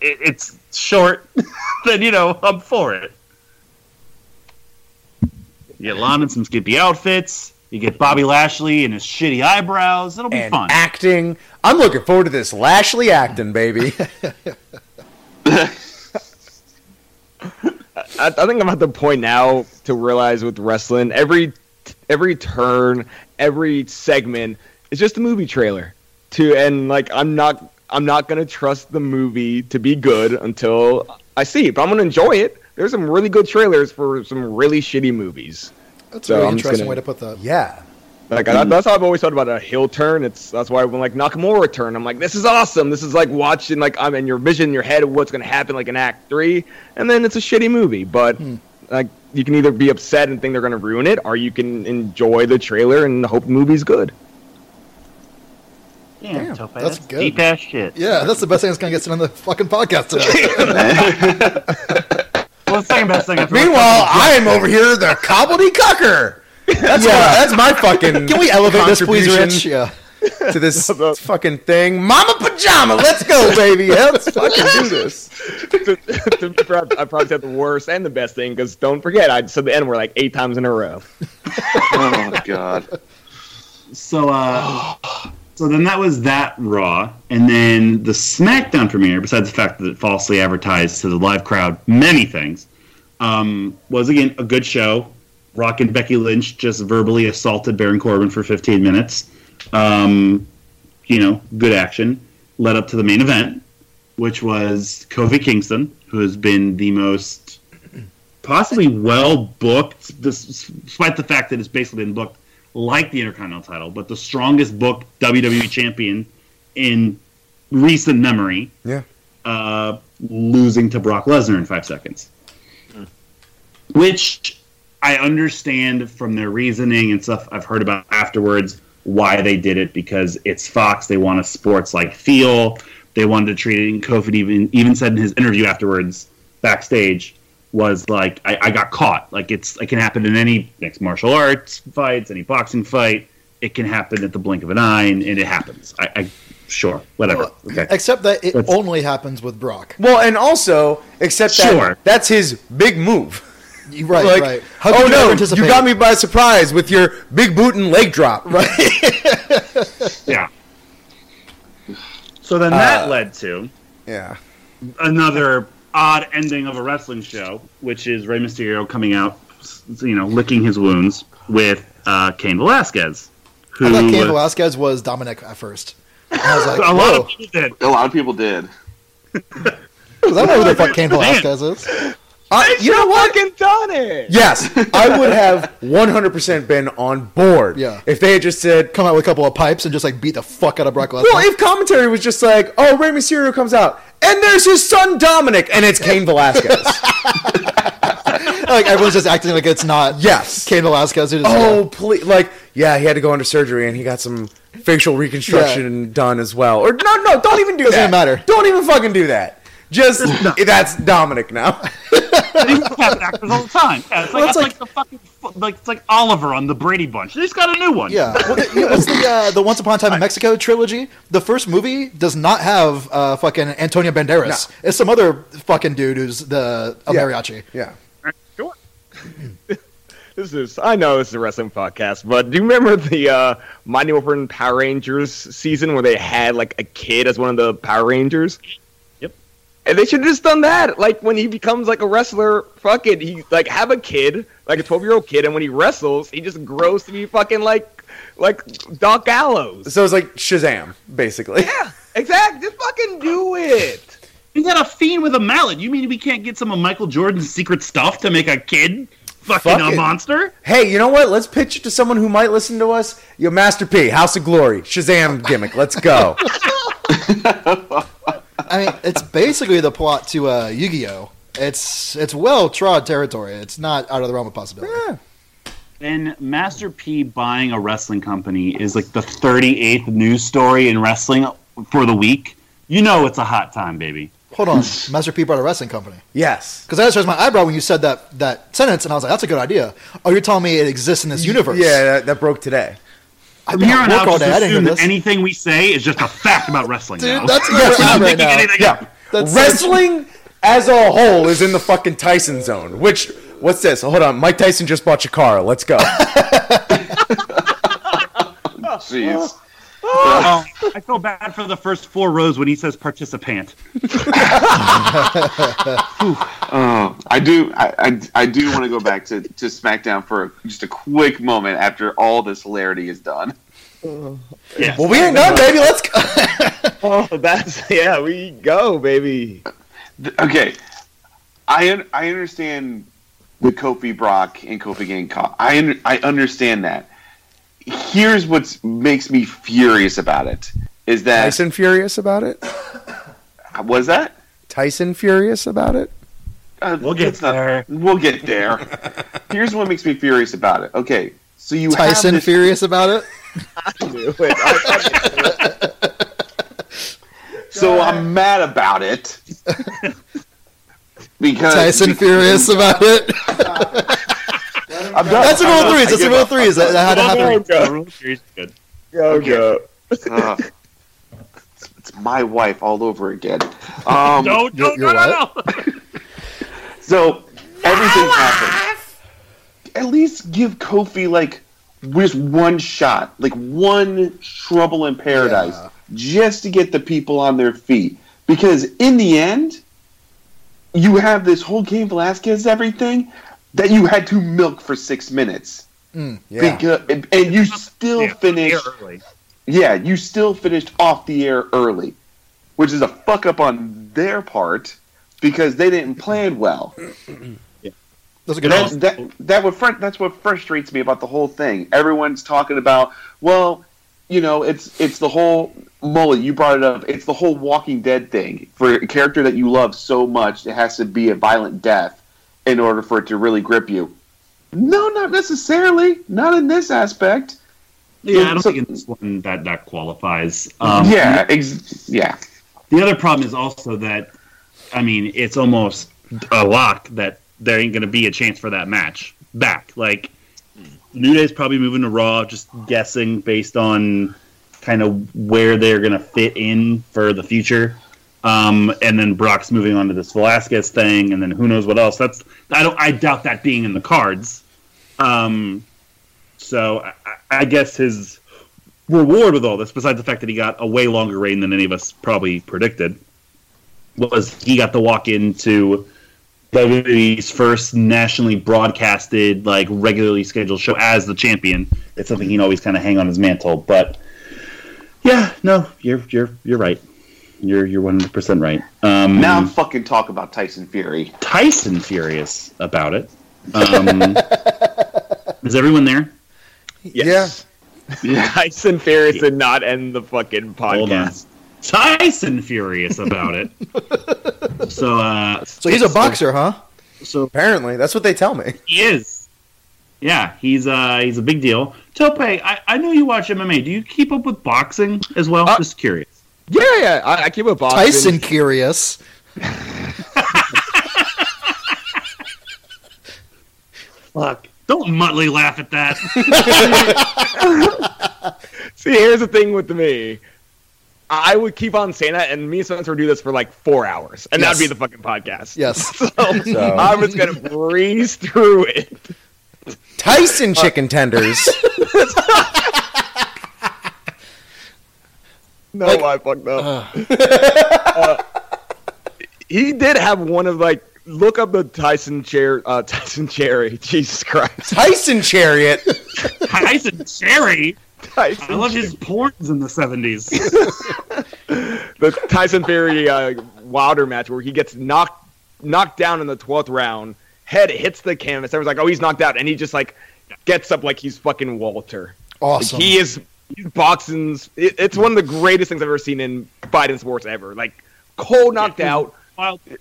it, it's short, then you know I'm for it. You get Lana in some skimpy outfits. You get Bobby Lashley and his shitty eyebrows. It'll be And fun. acting. I'm looking forward to this Lashley acting, baby. I, I think I'm at the point now to realize with wrestling, every every turn, every segment is just a movie trailer. To and like I'm not I'm not gonna trust the movie to be good until I see it. But I'm gonna enjoy it. There's some really good trailers for some really shitty movies. That's So a really I'm interesting gonna- way to put that. yeah. Like I, that's how I've always thought about a hill turn. It's that's why when like Nakamura turn, I'm like, this is awesome. This is like watching like I'm in your vision in your head of what's gonna happen like in Act Three, and then it's a shitty movie. But hmm. like you can either be upset and think they're gonna ruin it, or you can enjoy the trailer and hope the movie's good. Damn, Damn, Tope, that's that's, good. deep ass shit. Yeah, that's the best thing that's gonna get said on the fucking podcast today. Well, the second best thing. after- Meanwhile, I am over here, the cobbledycucker. That's Yeah. my, that's my fucking. Can we elevate this, please. Rich? Yeah. to this fucking thing. Mama pajama, let's go, baby. Let's fucking do this. to, to, I probably said the worst and the best thing because don't forget I said the N word like eight times in a row. Oh my God. So, uh, so then that was that Raw, and then the SmackDown premiere. Besides the fact that it falsely advertised to the live crowd many things, um, was again a good show. Rock and Becky Lynch just verbally assaulted Baron Corbin for 15 minutes. Um, you know, good action. Led up to the main event, which was Kofi Kingston, who has been the most possibly well booked, despite the fact that it's basically been booked like the Intercontinental title, but the strongest booked WWE champion in recent memory. Yeah. Uh, losing to Brock Lesnar in five seconds. Which I understand from their reasoning and stuff I've heard about afterwards why they did it because it's Fox. They want a sports like feel. They wanted to treat it. And Kofi even even said in his interview afterwards backstage was like, I, I got caught. Like it's it can happen in any mixed martial arts fights, any boxing fight. It can happen at the blink of an eye, and, and it happens. I, I sure whatever. Okay. Except that it That's- only happens with Brock. Well, and also, except that Sure. that's his big move. You- Right, like, right. How oh you no, you got me by surprise with your big boot and leg drop. Right. Yeah. So then that led to yeah. another odd ending of a wrestling show, which is Rey Mysterio coming out, you know, licking his wounds with uh, Cain Velasquez, who I thought Cain Velasquez was Dominic at first. And I was like, a lot whoa. of people did. A lot of people did. I don't know who the fuck Cain Velasquez is. Uh, you know what? Fucking done it. Yes, I would have 100% been on board. Yeah. If they had just said, Come out with a couple of pipes and just like beat the fuck out of Brock Lesnar. well, if commentary was just like, oh, Rey Mysterio comes out, and there's his son Dominic, and it's Cain Velasquez. like everyone's just acting like it's not yes. Cain Velasquez. Is, Oh, please! Like, yeah, he had to go under surgery, and he got some facial reconstruction done as well. Or no, no, don't even do Doesn't that. matter. Don't even fucking do that. Just that's Dominic now. They have actors all the time. Yeah, it's like, Well, it's it's like, the fucking like it's like Oliver on the Brady Bunch. They just got a new one. Yeah. Well, the, you know, what's the uh, the Once Upon a Time in Mexico trilogy? The first movie does not have uh, fucking Antonio Banderas. It's some other fucking dude who's the a Yeah. mariachi. yeah. Sure. this is I know this is a wrestling podcast, but do you remember the uh, Mighty Morphin Power Rangers season where they had like a kid as one of the Power Rangers? Yep. And they should have just done that. Like when he becomes like a wrestler, fuck it, he like have a kid, like a twelve year old kid, and when he wrestles, he just grows to be fucking like like Doc Gallows. So it's like Shazam, basically. Yeah, exactly. Just fucking do it. We got a fiend with a mallet. You mean we can't get some of Michael Jordan's secret stuff to make a kid fucking Fuck a it. monster? Hey, you know what? Let's pitch it to someone who might listen to us. Yo, Master P, House of Glory, Shazam gimmick. Let's go. I mean, it's basically the plot to uh, Yu-Gi-Oh. It's it's well trod territory. It's not out of the realm of possibility. And Master P buying a wrestling company is like the 38th news story in wrestling for the week. You know it's a hot time, baby. Hold on, Master P brought a wrestling company. yes. Because I just raised my eyebrow when you said that that sentence, and I was like, "That's a good idea." Oh, you're telling me it exists in this universe? Yeah, that, that broke today. I've From been here at on work out, all just day. I didn't hear assume that this. anything we say is just a fact about wrestling now. That's where we're at right Making now. anything Yeah. up. That's Wrestling as a whole is in the fucking Tyson zone. Which, what's this? Hold on. Mike Tyson just bought your car. Let's go. Jeez. Oh! oh, I feel bad for the first four rows when he says participant. Oh, I do. I, I, I do want to go back to, to SmackDown for just a quick moment after all this hilarity is done. Oh. Yes. well, we ain't done, baby. Let's go. Oh, that's yeah. We go, baby. Okay, I I understand the Kofi Brock and Kofi gang call. I I understand that. Here's what makes me furious about it is that Tyson furious about it? was that Tyson furious about it? Uh, We'll get not- there. We'll get there. Here's what makes me furious about it. Okay, so you Tyson have this, furious about it. I knew it. I- So I'm mad about it because Tyson furious about it. I'm done. That's a I'm rule done. threes. That's a rule up. threes. That, that had to happen. The rule series is good. Go, Okay. go. Uh, it's, it's my wife all over again. Um, No, no, no, no, So everything happened. At least give Kofi like just one shot, like one trouble in paradise, Yeah. just to get the people on their feet. Because in the end, you have this whole Cain Velasquez everything that you had to milk for six minutes. Mm, yeah. Because, and and you still Yeah, finished. Yeah, you still finished off the air early, which is a fuck up on their part because they didn't plan well. That's a good That, one. that, that would fr- that's what frustrates me about the whole thing. Everyone's talking about, well, you know, it's it's the whole mullet. You brought it up. It's the whole Walking Dead thing. For a character that you love so much, it has to be a violent death in order for it to really grip you. No, not necessarily. Not in this aspect. Yeah, I don't So- think in this one that that qualifies. Um, yeah, ex- yeah. The other problem is also that, I mean, it's almost a lock that there ain't going to be a chance for that match back. Like, New Day's probably moving to Raw, just guessing based on kind of where they're going to fit in for the future. Um, and then Brock's moving on to this Velasquez thing, and then who knows what else. That's I don't I doubt that being in the cards. Um, so I, I guess his reward with all this, besides the fact that he got a way longer reign than any of us probably predicted, was he got to walk into WWE's first nationally broadcasted, like regularly scheduled show as the champion. It's something he'd always kind of hang on his mantle. But yeah, no, you're you're you're right. You're you're one hundred percent right. Um, Now I'm fucking talk about Tyson Fury. Tyson furious about it. Um, is everyone there? Yes. Tyson Ferris did not end the fucking Hold on. podcast. Tyson furious about it. so uh So he's a boxer, huh? so Apparently, that's what they tell me. he is. Yeah, he's uh he's a big deal. Tope, I, I know you watch MMA. Do you keep up with boxing as well? Uh, Just curious. Yeah, yeah. I, I keep a boxing. Tyson curious. Fuck. Don't Muttley laugh at that. See, here's the thing with me. I would keep on saying that, and me and Spencer would do this for like four hours, and Yes. that'd be the fucking podcast. Yes. So, So- I was gonna breeze through it. Tyson chicken tenders. No, Like- I fucked up. Uh, he did have one of like look up the Tyson chair, uh, Tyson Cherry. Jesus Christ, Tyson chariot. Tyson Cherry. Tyson. I love his porns in the seventies. the Tyson Fury uh, Wilder match where he gets knocked knocked down in the twelfth round. Head hits the canvas. Everyone's like, "Oh, he's knocked out," and he just like gets up like he's fucking Walter. Like, Awesome. he is he's boxing's. It, it's one of the greatest things I've ever seen in fighting sports ever. Like cold knocked out. Wild. It's,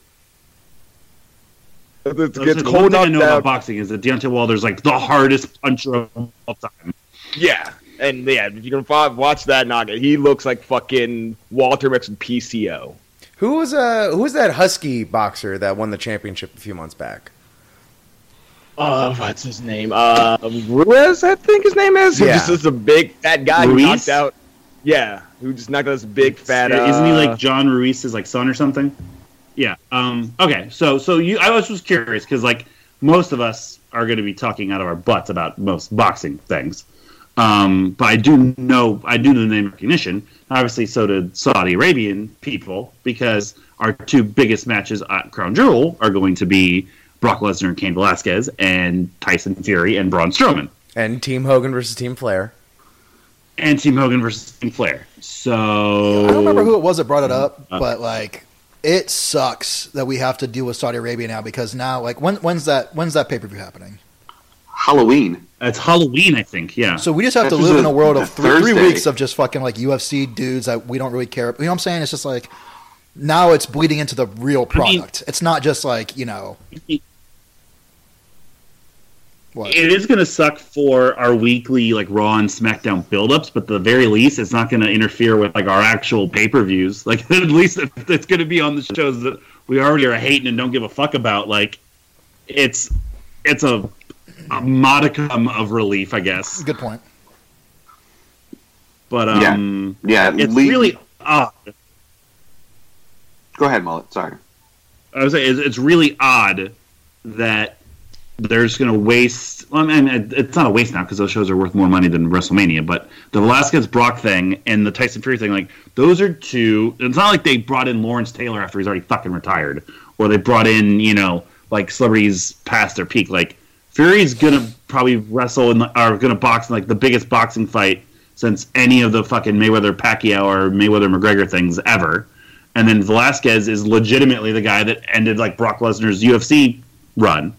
the it's one cold thing I knocked know about boxing is that Deontay Wilder's like the hardest puncher of all time. Yeah, and yeah, if you can fi- watch that knockout, he looks like fucking Walter mixed with PCO. Who was uh who was that husky boxer that won the championship a few months back? Uh, what's his name? Uh, Ruiz, I think his name is. Who Yeah. just is a big fat guy who Ruiz? knocked out. Yeah, who just knocked out this big fat. Uh, Isn't he like John Ruiz's like son or something? Yeah. Um. Okay. So so you, I was just curious because like most of us are going to be talking out of our butts about most boxing things. Um. But I do know I do know the name recognition. Obviously, so did Saudi Arabian people because our two biggest matches at Crown Jewel are going to be Brock Lesnar and Cain Velasquez and Tyson Fury and Braun Strowman. And Team Hogan versus Team Flair. and Team Hogan versus Team Flair. So I don't remember who it was that brought it up, Uh. but like it sucks that we have to deal with Saudi Arabia now because now like when when's that when's that pay per view happening? Halloween. It's Halloween, I think. Yeah. So we just have That's to just live in a- a world of three, three weeks of just fucking like UFC dudes that we don't really care. You know what I'm saying? It's just like now it's bleeding into the real I mean- product. it's not just like you know what. it is going to suck for our weekly like Raw and SmackDown buildups, but at the very least, it's not going to interfere with like our actual pay per views. Like at least if it's going to be on the shows that we already are hating and don't give a fuck about. Like it's it's a, a modicum of relief, I guess. Good point. But Yeah. um, Yeah, it's Lee- really odd. Go ahead, Mullet. Sorry. I was saying it's, really odd that they're just going to waste. Well, I mean, it's not a waste now because those shows are worth more money than WrestleMania. But the Velasquez Brock thing and the Tyson Fury thing, like those are two. It's not like they brought in Lawrence Taylor after he's already fucking retired, or they brought in you know like celebrities past their peak. Like Fury's gonna probably wrestle and are gonna box in like the biggest boxing fight since any of the fucking Mayweather Pacquiao or Mayweather McGregor things ever. And then Velasquez is legitimately the guy that ended like Brock Lesnar's UFC run.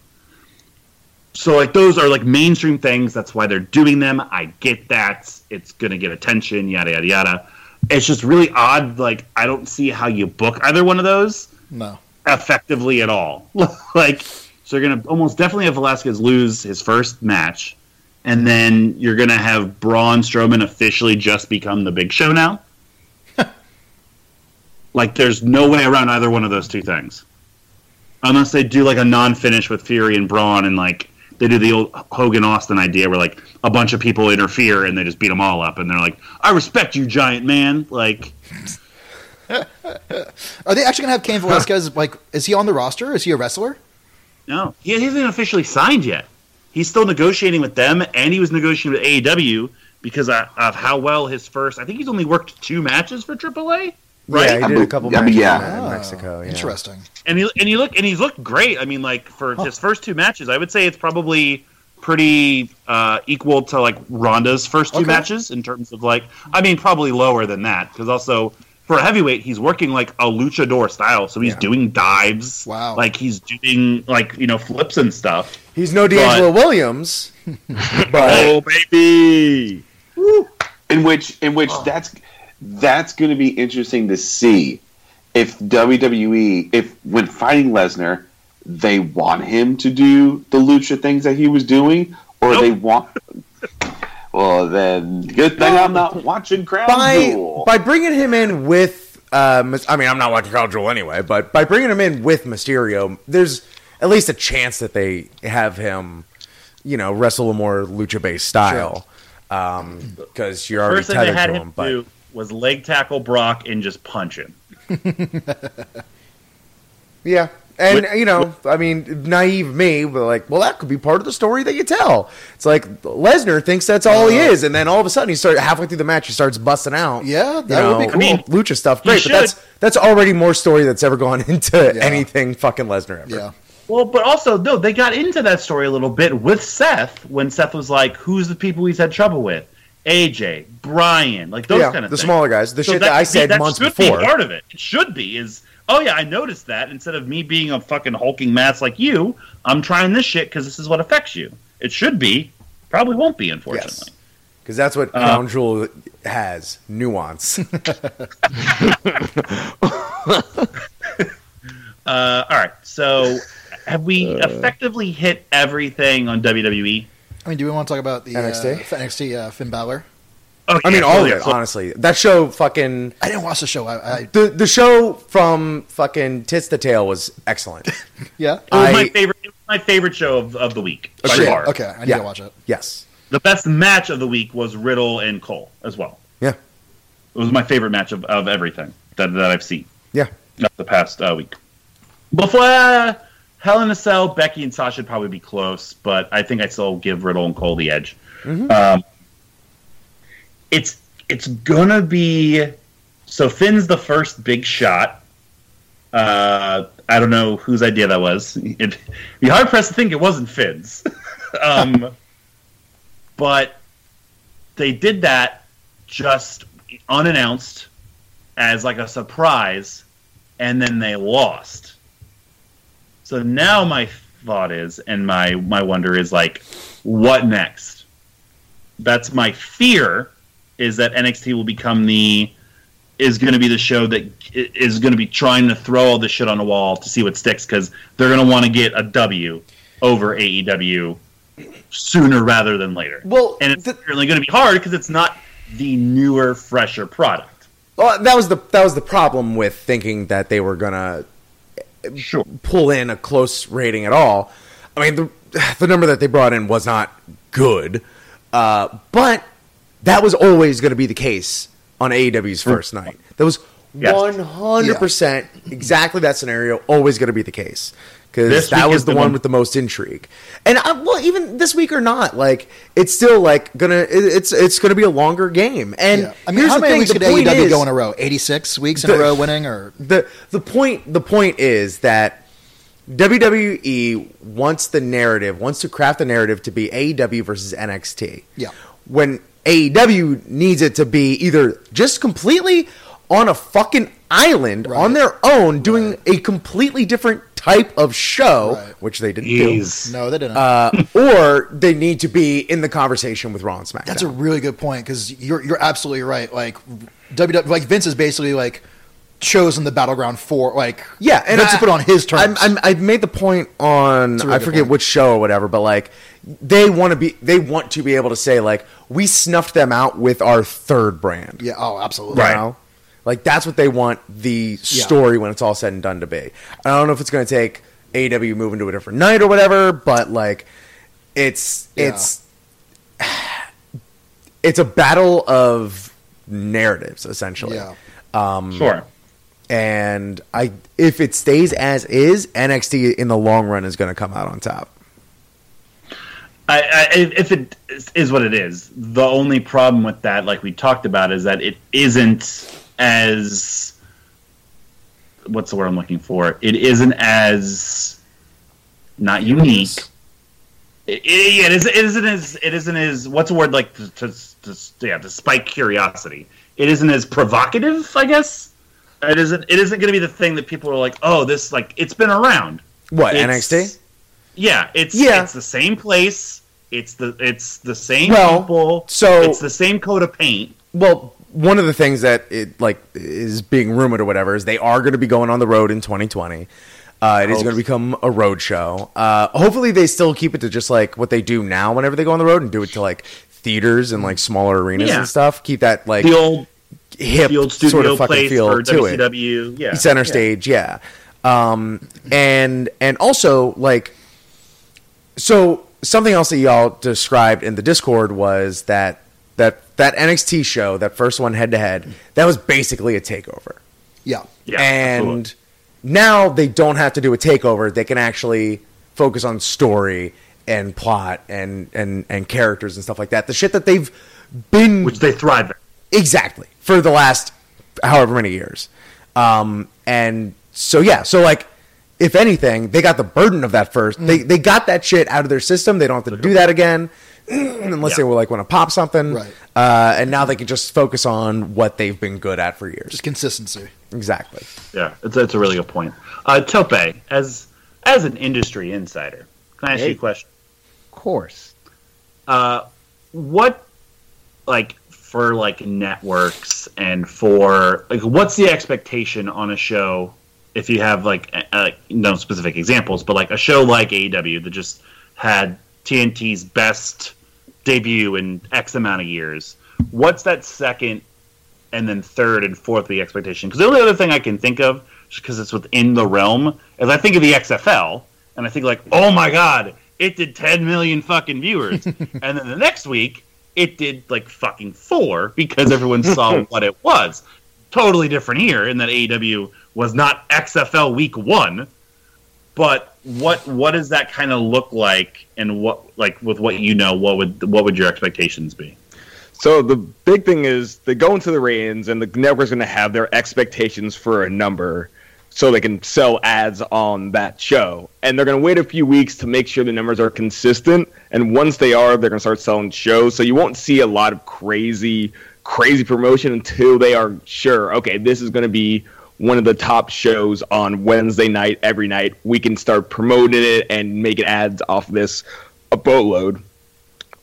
So like those are like mainstream things. That's why they're doing them. I get that. It's gonna get attention, yada yada yada. It's just really odd. Like I don't see how you book either one of those No. effectively at all. like, so you're going to almost definitely have Velasquez lose his first match, and then you're going to have Braun Strowman officially just become the big show now. Like, there's no way around either one of those two things. Unless they do like a non finish with Fury and Braun, and like they do the old Hogan Austin idea where like a bunch of people interfere and they just beat them all up, and they're like, I respect you, giant man. Like, Are they actually gonna have Cain Velasquez? like, is he on the roster? Is he a wrestler? No, he hasn't officially signed yet. He's still negotiating with them, and he was negotiating with AEW because of how well his first. I think he's only worked two matches for AAA, right? Yeah, he I did be- a couple I mean, yeah. in Oh, Mexico. Yeah. Interesting. And he and he look and he's looked great. I mean, like for his first two matches, I would say it's probably pretty uh, equal to like Ronda's first two Okay. matches in terms of like. I mean, probably lower than that because also. For a heavyweight, he's working like a luchador style, so he's Yeah. doing dives. Wow. Like he's doing like you know flips and stuff. He's no D'Angelo Williams, but Oh baby! in which in which that's that's going to be interesting to see if WWE if when fighting Lesnar they want him to do the lucha things that he was doing or Nope. they want well then good thing I'm not watching Crown by Jewel. by bringing him in with, uh, I mean, I'm not watching Crown Jewel anyway, but by bringing him in with Mysterio, there's at least a chance that they have him, you know, wrestle a more lucha based style. Because you're already First tethered to him him, but do was leg tackle Brock and just punch him. Yeah. And With- you know, I mean, naive me, but like, well, that could be part of the story that you tell. It's like Lesnar thinks that's all he is, and then all of a sudden he starts halfway through the match, he starts busting out. Yeah, you that would be cool. I mean, lucha stuff, great, but that's that's already more story that's ever gone into Yeah. anything fucking Lesnar ever. Yeah. Well, but also no, they got into that story a little bit with Seth when Seth was like, "Who's the people he's had trouble with? AJ, Brian, like those Yeah, kind of the things." smaller guys, the So shit that, I could be- said that months should before. Be part of it. It should be is. Oh yeah, I noticed that. Instead of me being a fucking hulking mass like you, I'm trying this shit because this is what affects you. It should be. Probably won't be, unfortunately. Because that's what Uh, Crown Jewel has nuance. Uh, all right. So, have we effectively hit everything on WWE? I mean, do we want to talk about the NXT? Uh, NXT uh, Finn Balor? Oh, I mean, all of it, honestly. That show fucking. I didn't watch the show. I, I The, the show from fucking Tits to Tail was excellent. yeah. It was my favorite. It was my favorite show of, of the week by Shit. far. Okay, I need Yeah. to watch it. yes. The best match of the week was Riddle and Cole as well. Yeah. It was my favorite match of, of everything that, that I've seen. Yeah. The past uh, week. Before uh, Hell in a Cell, Becky and Sasha would probably be close, but I think I still give Riddle and Cole the edge. Um, it's it's gonna be so Finn's the first big shot. Uh, I don't know whose idea that was. It'd be hard pressed to think it wasn't Finn's. um, but they did that just unannounced as like a surprise, and then they lost. So now my thought is, and my my wonder is like, what next? That's my fear is that NXT will become the is going to be the show that is going to be trying to throw all this shit on the wall to see what sticks because they're going to want to get a W over AEW sooner rather than later. Well, and it's the- certainly going to be hard because it's not the newer, fresher product. Well, that was the that was the problem with thinking that they were gonna Sure. pull in a close rating at all. I mean, the the number that they brought in was not good, uh, but that was always going to be the case on AEW's first night. That was Yes. one hundred percent exactly that scenario. Always going to be the case because that was the the one one- with the most intrigue. And I, well, even this week or not, like it's still like gonna it's it's gonna be a longer game. And Yeah. I mean, here's how the many thing, weeks the did AEW is- go in a row? 86 weeks in a row winning? or the the point the point is that WWE wants the narrative wants to craft the narrative to be AEW versus NXT. Yeah. When AEW needs it to be either just completely on a fucking island Right. on their own doing a completely different type of show, Right. which they didn't Jeez. No, they didn't. Uh, or they need to be in the conversation with Raw and SmackDown. That's a really good point because you're you're absolutely right. Like WWE, like Vince is basically like chosen the battleground for like Yeah, and Vince I, has put on his terms. I'm, I'm, I made the point on really I forget point. which show or whatever, but like they want to be they want to be able to say like we snuffed them out with our third brand. yeah. Oh, absolutely. You know? Like that's what they want the story when it's all said and done to be. I don't know if it's going to take AW moving to a different night or whatever, but like it's Yeah. it's it's a battle of narratives essentially. Yeah. Um, Sure. and I if it stays as is, NXT in the long run is going to come out on top. I, I, if it is- is what it is, the only problem with that, like we talked about, is that it isn't as what's the word I'm looking for? It isn't as not unique. It, it, it, is, it isn't as it isn't as what's the word like to, to, to yeah to spike curiosity. It isn't as provocative, I guess. It isn't. It isn't going to be the thing that people are like, oh, this like it's been around. What It's- NXT? Yeah, it's Yeah. it's the same place. It's the it's the same Well, people. so- it's the same coat of paint. Well, one of the things that it like is being rumored or whatever is they are going to be going on the road in 2020. Uh, it is going to become a road show. Uh, hopefully, they still keep it to just like what they do now. Whenever they go on the road and do it to like theaters and like smaller arenas Yeah. and stuff, keep that like The old hip the old studio sort of fucking feel to it. Yeah, center yeah. stage yeah um and and also like so something else that y'all described in the discord was that that that nxt show that first one head to head that was basically a takeover Yeah. Yeah, and absolutely. now they don't have to do a takeover they can actually focus on story and plot and and and characters and stuff like that the shit that they've been which they thrive at. Exactly. For the last however many years. Um, and so, yeah. So, like, if anything, they got the burden of that first. They, they got that shit out of their system. They don't have to do that again unless they Yeah. were like want to pop something. Right. Uh, and now they can just focus on what they've been good at for years. Just consistency. Exactly. Yeah, it's, it's a really good point. Uh, Tope, as as an industry insider, can I ask Hey. you a question? Of course. Uh, what like for like networks and for like what's the expectation on a show if you have like uh, no specific examples but like a show like AEW that just had TNT's best debut in X amount of years. What's that second and then third and fourth the expectation? Because the only other thing I can think of because it's within the realm is I think of the XFL and I think like oh my god it did 10 million fucking viewers. And then the next week it did like fucking four because everyone saw what it was. Totally different here in that AEW was not XFL week one but what what does that kind of look like and what like with what you know what would what would your expectations be So the big thing is they go into the ratings, and the network's going to have their expectations for a number, so they can sell ads on that show. And they're going to wait a few weeks to make sure the numbers are consistent. And once they are, they're going to start selling shows. So you won't see a lot of crazy, crazy promotion until they are sure. Okay, this is going to be one of the top shows on Wednesday night every night. We can start promoting it and making ads off this a boatload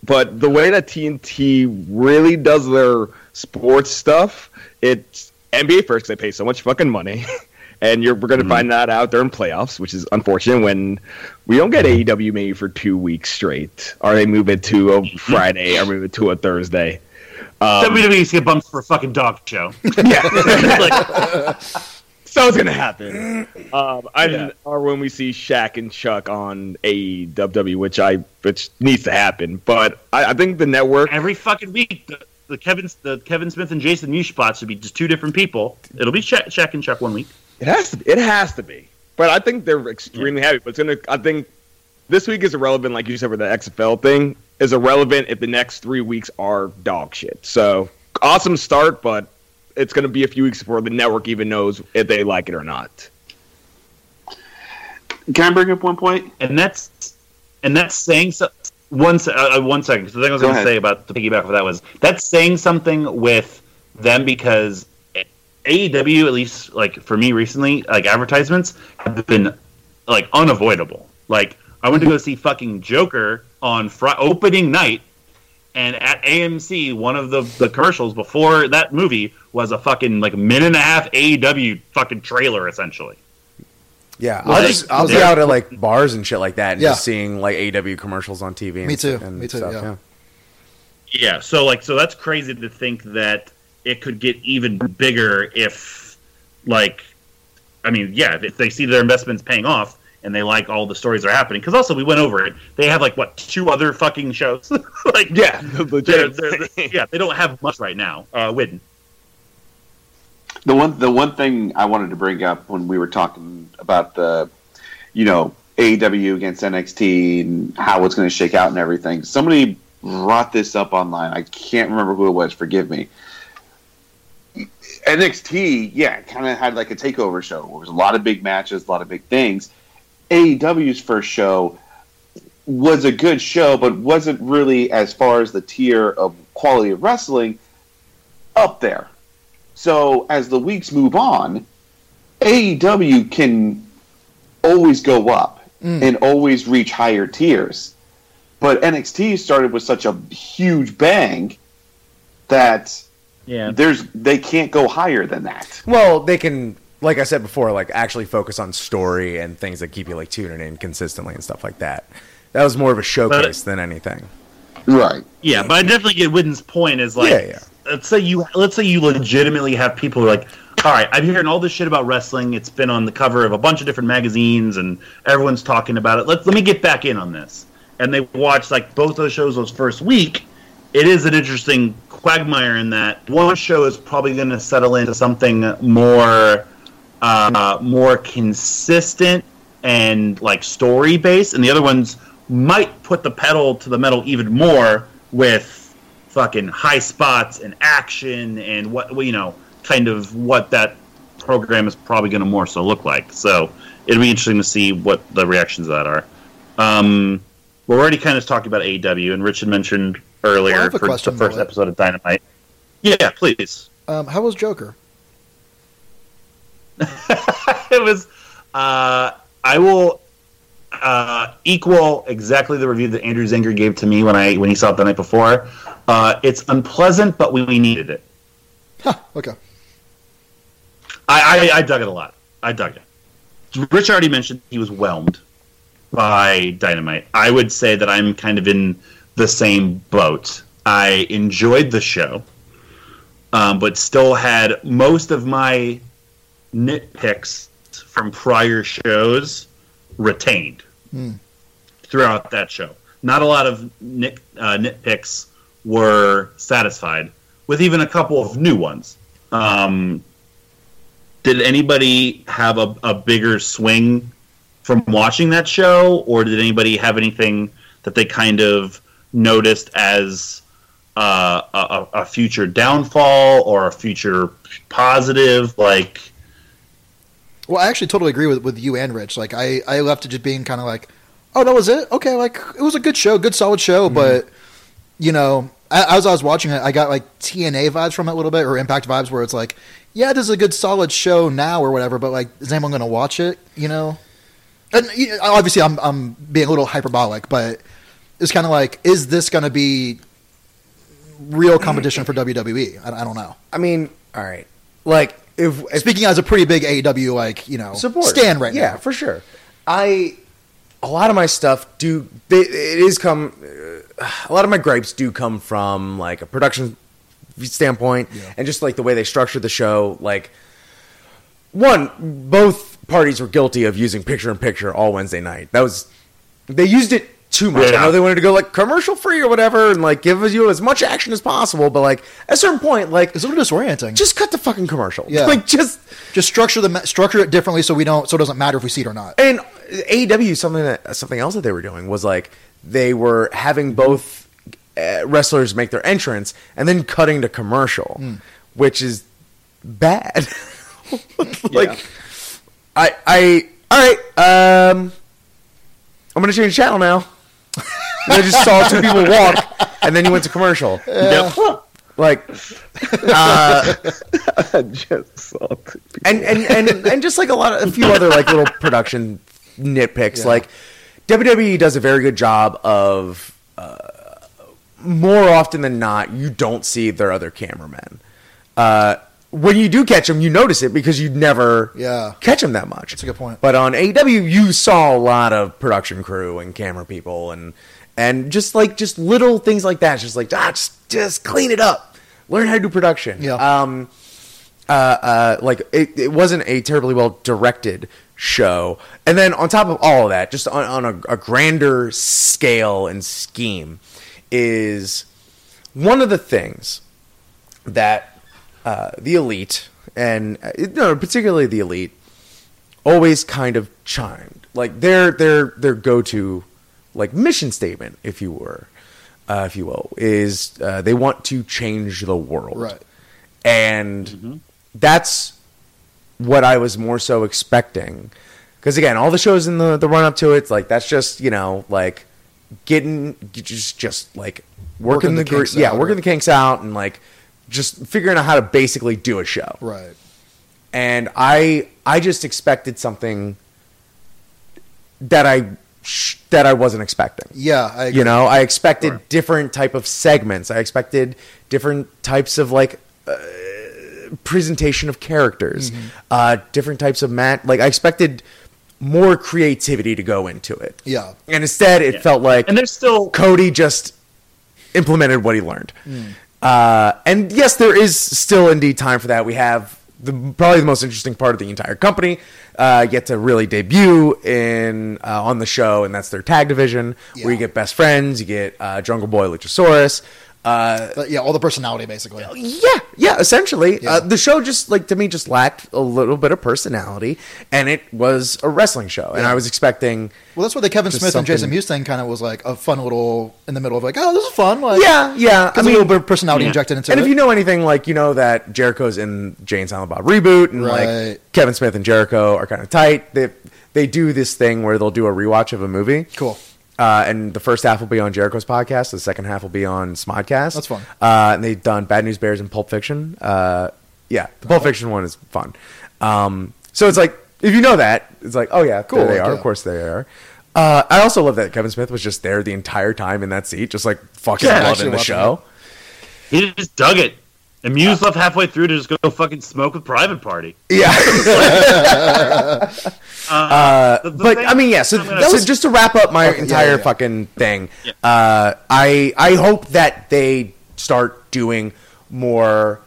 but the way that TNT really does their sports stuff, it's NBA first. they pay so much fucking money. And you're, we're going to mm-hmm. find that out during playoffs, which is unfortunate when we don't get AEW maybe for two weeks straight. Or they move it to a Friday or move it to a Thursday. Um, WWE's get bumped for a fucking dog show yeah. like, so it's gonna happen. Um, I Yeah. or when we see Shaq and Chuck on AEW, which I which needs to happen. But I, I think the network every fucking week the Kevin the Kevin Smith and Jason Mewes spots should be just two different people. It'll be check, check and check one week. It has to. Be. It has to be. But I think they're extremely happy. But it's gonna. I think this week is irrelevant, like you said, with the XFL thing is irrelevant if the next three weeks are dog shit. So awesome start, but it's gonna be a few weeks before the network even knows if they like it or not. Can I bring up one point? and that's and that's saying so. One uh, uh, one second. So the thing I was going to say about the piggyback of that was that's saying something with them because AEW, at least like for me recently, like advertisements have been like unavoidable. Like I went to go see fucking Joker on fr- opening night, and at AMC, one of the the commercials before that movie was a fucking like minute and a half AEW fucking trailer essentially. Yeah, Well, I'll they- just I'll be out at like bars and shit like that, and Yeah. just seeing like AW commercials on TV. And Me too. And Me too, Stuff, yeah. Yeah, so like so that's crazy to think that it could get even bigger if like I mean, yeah, if they see their investments paying off and they like all the stories that are happening cuz also we went over it. They have like what two other fucking shows. like Yeah, they're, legit. they're, yeah, they don't have much right now. Uh Whitten. The one the one thing I wanted to bring up when we were talking about the, you know, AEW against NXT and how it's going to shake out and everything. Somebody brought this up online. I can't remember who it was. Forgive me. NXT, yeah, kind of had like a takeover show. There was a lot of big matches, a lot of big things. AEW's first show was a good show, but wasn't really as far as the tier of quality of wrestling up there. So as the weeks move on, AEW can always go up Mm. and always reach higher tiers. But NXT started with such a huge bang that Yeah. there's they can't go higher than that. Well, they can, like I said before, like actually focus on story and things that keep you like tuning in consistently and stuff like that. That was more of a showcase than anything. Right. Yeah, but I definitely get Whitten's point is like Yeah, yeah. let's say you let's say you legitimately have people who are like, all right, I'm hearing all this shit about wrestling. It's been on the cover of a bunch of different magazines, and everyone's talking about it. Let's let me get back in on this. And they watch like both those shows those first week. It is an interesting quagmire in that one show is probably going to settle into something more uh, more consistent and like story based, and the other ones might put the pedal to the metal even more with fucking high spots and action and what you know, kind of what that program is probably going to more so look like. So it'll be interesting to see what the reactions to that are. Um, we're already kind of talking about AEW, and Richard mentioned earlier Well, for the first episode of Dynamite. Yeah, please. Um, how was Joker? it was. Uh, I will uh, equal exactly the review that Andrew Zinger gave to me when I when he saw it the night before. Uh, it's unpleasant, but we, we needed it. Huh, okay. I, I I dug it a lot. I dug it. Rich already mentioned he was whelmed by Dynamite. I would say that I'm kind of in the same boat. I enjoyed the show, um, but still had most of my nitpicks from prior shows retained Hmm. throughout that show. Not a lot of nit, uh, nitpicks were satisfied, with even a couple of new ones. Um, did anybody have a, a bigger swing from watching that show, or did anybody have anything that they kind of noticed as uh, a, a a future downfall or a future positive? Like, Well, I actually totally agree with, with you and Rich. Like, I, I left it just being kind of like, oh, that was it? Okay, like, it was a good show, good solid show, mm-hmm. but, you know, as I was watching it, I got, like, TNA vibes from it a little bit, or Impact vibes, where it's like, yeah, this is a good solid show now or whatever, but, like, is anyone going to watch it, you know? And you know, obviously, I'm, I'm being a little hyperbolic, but it's kind of like, is this going to be real competition for WWE? I, I don't know. I mean, all right, like if, if Speaking as a pretty big AEW, like, you know, support stand right yeah, now. for sure. I a lot of my stuff do they, it is come uh, a lot of my gripes do come from like a production standpoint Yeah. and just like the way they structured the show like one both parties were guilty of using picture in picture all Wednesday night that was they used it too much. I know they wanted to go like commercial free or whatever, and like give you as much action as possible. But like at a certain point, like It's a little disorienting. just cut the fucking commercial. Yeah. like just just structure the structure it differently so we don't so it doesn't matter if we see it or not. and AEW something that something else that they were doing was like they were having both uh, wrestlers make their entrance and then cutting to commercial, which is bad. like I I all right um I'm gonna change channel now. And I just saw two people walk, and then you went to commercial. Yep. Like, uh, just saw two people. and, and and and just like a lot of a few other like little production nitpicks Yeah. like WWE does a very good job of uh, more often than not you don't see their other cameramen uh, when you do catch them you notice it because you never Yeah. catch them that much That's a good point. but on AEW you saw a lot of production crew and camera people and and just like just little things like that it's just like ah just just clean it up learn how to do production Yeah. um uh, uh, like it, it wasn't a terribly well directed show. And then on top of all of that, just on, on a, a grander scale and scheme, is one of the things that uh, the elite and uh, no, particularly the elite always kind of chimed like their their their go to like mission statement, if you were, uh, if you will, is uh, they want to change the world Right. and that's what I was more so expecting. Because again, all the shows in the the run up to it, it's like that's just you know like getting just just like working, Working the, the gr- kinks yeah out, working or- the kinks out and like just figuring out how to basically do a show. Right. And I I just expected something that I that I wasn't expecting. Yeah, I agree. You know, I expected different type of segments. I expected different types of like uh, presentation of characters, Mm-hmm. uh, different types of mat. Like I expected more creativity to go into it. Yeah. and instead it Yeah. felt like And there's still Cody just implemented what he learned. Hmm. Uh, and yes, there is still indeed time for that. We have the probably the most interesting part of the entire company uh, yet to really debut in uh, on the show, and that's their tag division, where you get best friends, you get uh, Jungle Boy, Luchasaurus. Uh, But yeah, all the personality basically. yeah, yeah, essentially. Yeah. Uh, the show just like to me just lacked a little bit of personality, and it was a wrestling show, and Yeah. I was expecting. Well, that's what the Kevin Just Smith and Jason something- Mewes thing kind of was like a fun little in the middle of like, oh, this is fun. Like, Yeah, yeah. I I mean, a little bit of personality Yeah. injected into and it. And if you know anything, like you know that Jericho's in Jay and Silent Bob reboot, and Right. like Kevin Smith and Jericho are kind of tight. They they do this thing where they'll do a rewatch of a movie. cool. Uh, and the first half will be on Jericho's podcast. The second half will be on Smodcast. That's fun. Uh, and they've done Bad News Bears and Pulp Fiction. Uh, yeah, the Pulp Fiction one is fun. Um, so it's like if you know that, it's like oh yeah, cool. Cool, they are. yeah. Of course they are. Uh, I also love that Kevin Smith was just there the entire time in that seat, just like fucking Yeah, loving actually the watching show. he just dug it. And Mewes left halfway through to just go fucking smoke with Private Party. Yeah. Uh, the- the but thing- I mean, yeah. So, gonna- that was just to wrap up my Okay, entire yeah, yeah. fucking thing. Uh, I I hope that they start doing more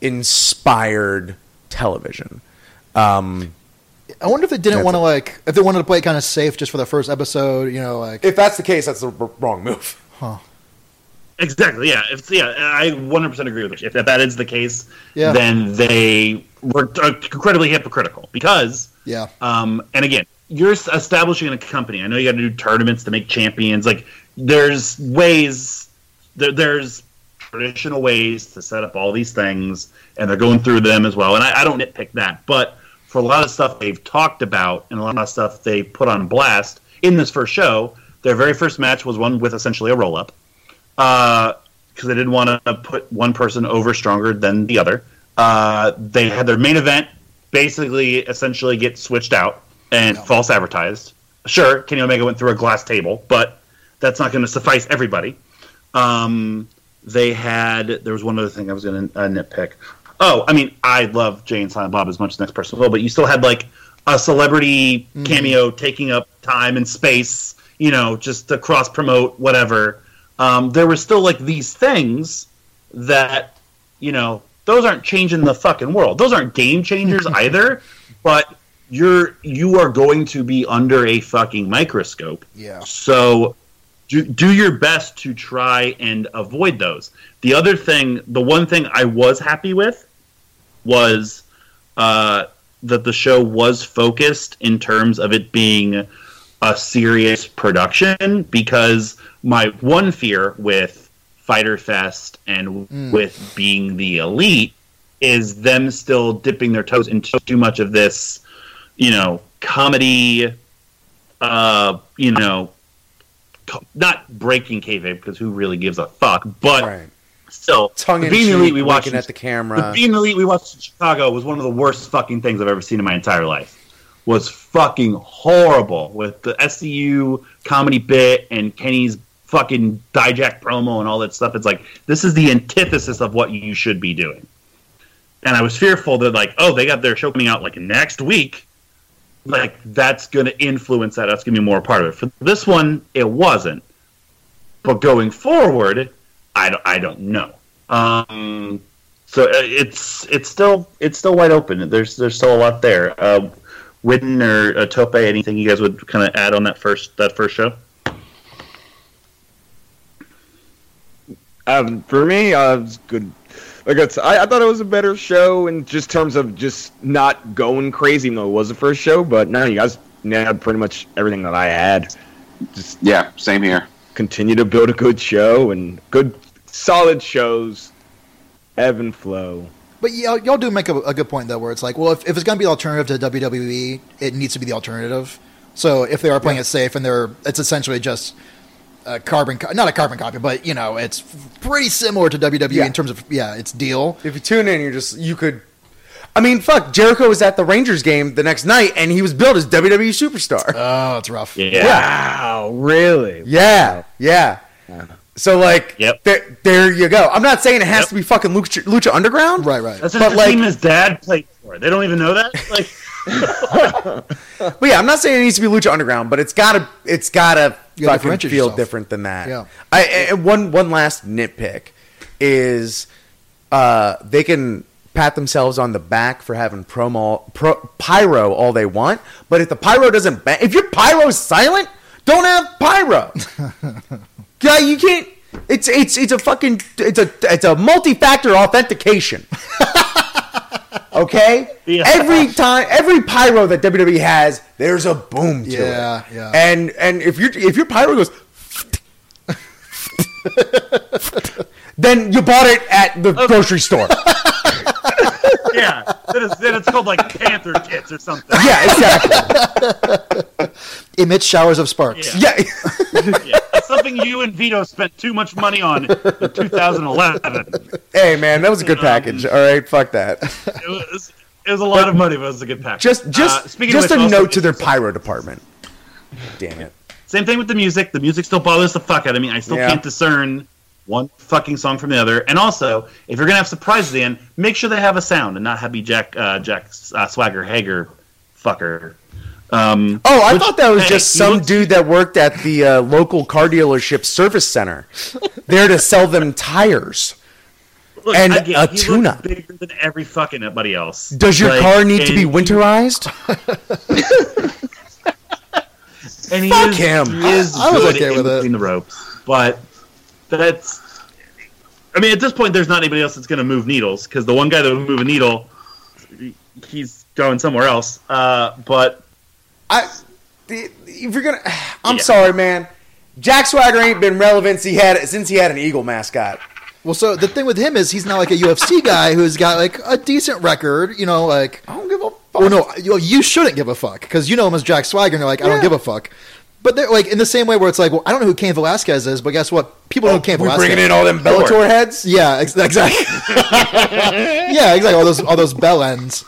inspired television. Um, I wonder if they didn't want to like if they wanted to play it kind of safe just for the first episode. You know, like if that's the case, that's the r- wrong move. Exactly. Yeah. If yeah, I 100% agree with you. If that is the case, Yeah. then they were uh, incredibly hypocritical because, yeah, um, and again, you're establishing a company. I know you got to do tournaments to make champions. Like there's ways, there, there's traditional ways to set up all these things, and they're going through them as well. And I, I don't nitpick that, but for a lot of stuff they've talked about and a lot of stuff they put on blast in this first show, their very first match was one with essentially a roll up because they didn't want to put one person over stronger than the other. Uh, they had their main event basically essentially get switched out and Yeah. false advertised. Sure, Kenny Omega went through a glass table, but that's not going to suffice everybody. Um, they had there was one other thing I was going to uh, nitpick. Oh, I mean, I love Jay and Silent Bob as much as the next person will, but you still had like a celebrity cameo taking up time and space, you know, just to cross promote whatever. Um, there were still like these things that, you know, those aren't changing the fucking world. Those aren't game changers either, but you're you are going to be under a fucking microscope. yeah. So do, do your best to try and avoid those. The other thing, the one thing I was happy with was uh, that the show was focused in terms of it being a serious production because my one fear with Fyter Fest and Mm. with being the elite is them still dipping their toes into too much of this, you know, comedy, uh, you know, co- not breaking kayfabe because who really gives a fuck, but Right. still, Tongue in being elite we watched at the camera. being the elite we watched in Chicago was one of the worst fucking things I've ever seen in my entire life. Was fucking horrible with the SCU comedy bit and Kenny's fucking Dijak promo and all that stuff. It's like this is the antithesis of what you should be doing. And I was fearful that like, oh, they got their show coming out like next week. Like that's going to influence that. That's going to be more a part of it. For this one, it wasn't. But going forward, I don't, I don't know. Um, so uh, it's it's still it's still wide open. There's there's still a lot there. Uh, Whitten or uh, Tope, anything you guys would kind of add on that first that first show? Um, for me, uh, it was good. Like it's, I, I thought it was a better show in just terms of just not going crazy. Even though it was the first show, but no, you guys nailed pretty much everything that I had. Just Yeah, same here. continue to build a good show and good, solid shows. Ebb and flow. But y'all, y'all do make a, a good point though, where it's like, well, if, if it's going to be the alternative to WWE, it needs to be the alternative. So if they are playing it safe and they're, it's essentially just a carbon, co- not a carbon copy, but you know, it's pretty similar to WWE Yeah. in terms of yeah, its deal. If you tune in, you're just you could. I mean, fuck. Jericho was at the Rangers game the next night, and he was billed as WWE superstar. Oh, it's rough. Yeah. Wow, really? Yeah, yeah. So like, Yep. there, there you go. I'm not saying it has Yep. to be fucking Lucha, Lucha Underground, Right, right. That's But, just the like- team his dad played for. They don't even know that. Like, But yeah, I'm not saying it needs to be Lucha Underground, but it's gotta, it's gotta You gotta fucking differentiate feel yourself. different than that. Yeah. I and one one last nitpick is, uh, they can pat themselves on the back for having promo pro, pyro all they want, but if the pyro doesn't, if your pyro's silent, don't have pyro. yeah, you can't. It's it's it's a fucking it's a it's a multi-factor authentication. okay, Yeah. every time every pyro that WWE has, there's a boom to Yeah, it. yeah. And and if your if your pyro goes, then you bought it at the grocery store. yeah, then it's, then it's called like Panther Kits or something. yeah, exactly. Emits showers of sparks. Yeah. Yeah. Yeah. It's something you and Vito spent too much money on in 2011. hey man, that was a good package. All right, fuck that. It was, it was a lot of money, but it was a good package. Just just Uh, speaking of just which, a note to their pyro department. Damn it. Same thing with the music. The music still bothers the fuck out of me. I still Yeah. can't discern one fucking song from the other. And also, if you're gonna have surprises in, make sure they have a sound and not have be Jack uh, Jack uh, Swagger Hager fucker. Um, Oh, I which, thought that was hey, just he some looks- dude that worked at the uh, local car dealership service center, there to sell them tires. look, and I get- a he tuna. bigger than every fucking everybody else. Does your Like, car need to be winterized? And he Fuck is, him. He is I- I was okay with it. between the ropes, but that's. I mean, at this point, there's not anybody else that's going to move needles because the one guy that would move a needle, he's going somewhere else. Uh, but I, the- if you're gonna, I'm Yeah. sorry, man. Jack Swagger ain't been relevant since he had since he had an Eagle mascot. Well, so the thing with him is he's not like a UFC guy who's got like a decent record. You know, like I don't give a fuck. well, no, you, you shouldn't give a fuck because you know him as Jack Swagger, and they're like, I Yeah. don't give a fuck. But they're like in the same way where it's like, well, I don't know who Cain Velasquez is, but guess what? People know who Cain we Velasquez. bringing in all them Bellator heads. Yeah, ex- exactly. yeah, exactly. All those all those bell ends.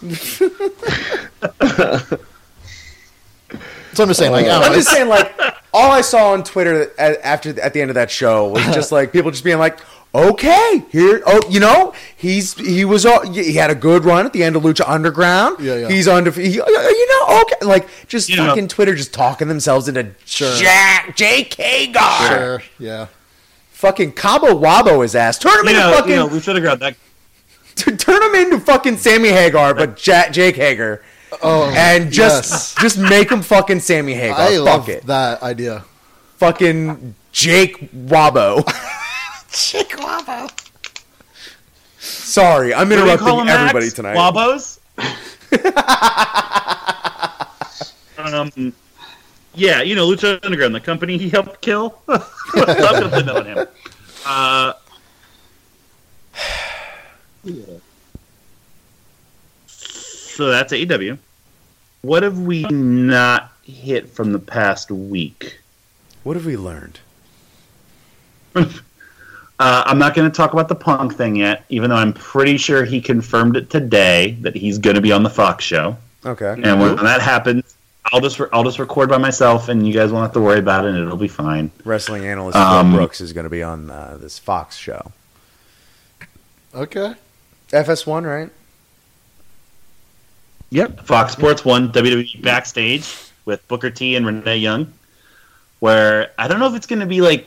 So I'm just saying, like, I don't I'm just saying, like, all I saw on Twitter at, after at the end of that show was just like people just being like, "Okay, here, oh, you know, he's he was uh, all, he had a good run at the end of Lucha Underground. Yeah, yeah. He's undefeated. Uh, uh, you know, okay, like just You know- fucking Twitter just talking themselves into Sure. Jack J.K. Gar. sure, yeah. Fucking Cabo Wabo is ass. Turn him you into know, fucking you know, we should have grabbed that. turn him into fucking Sammy Hagar, but Jack Jake Hager. Oh, And just yes. just make him fucking Sammy Hagar. I Fuck love it. that idea. fucking Jake Wabo. Jake Wabo. Sorry, I'm What do you interrupting call him, everybody Max? tonight. Wabos. um, yeah, you know Lucha Underground, the company he helped kill. I'm gonna blame on him. Uh, so that's AEW. What have we not hit from the past week? What have we learned? Uh, I'm not going to talk about the Punk thing yet, even though I'm pretty sure he confirmed it today that he's going to be on the Fox show. Okay. And when that happens, I'll just re- I'll just record by myself, and you guys won't have to worry about it, and it'll be fine. Wrestling analyst Um, Phil Brooks is going to be on uh, this Fox show. Okay. FS1, right? Yep. Fox Sports One WWE backstage with Booker T and Renee Young, where I don't know if it's going to be like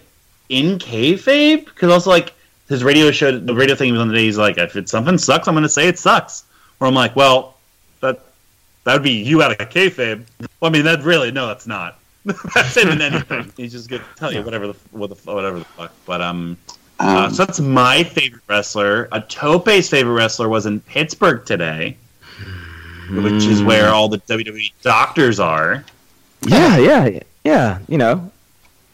in kayfabe because also like his radio show, the radio thing he was on the day. He's like, if it's something sucks, I'm going to say it sucks. Where I'm like, well, that that would be you out of kayfabe. Well, I mean, that really no, that's not. that's him in anything. He's just going to tell you whatever the what the whatever the fuck. But um. Uh, Um, so that's my favorite wrestler. A Tope's favorite wrestler was in Pittsburgh today which is mm-hmm. where all the WWE doctors are. Yeah, yeah, yeah. You know,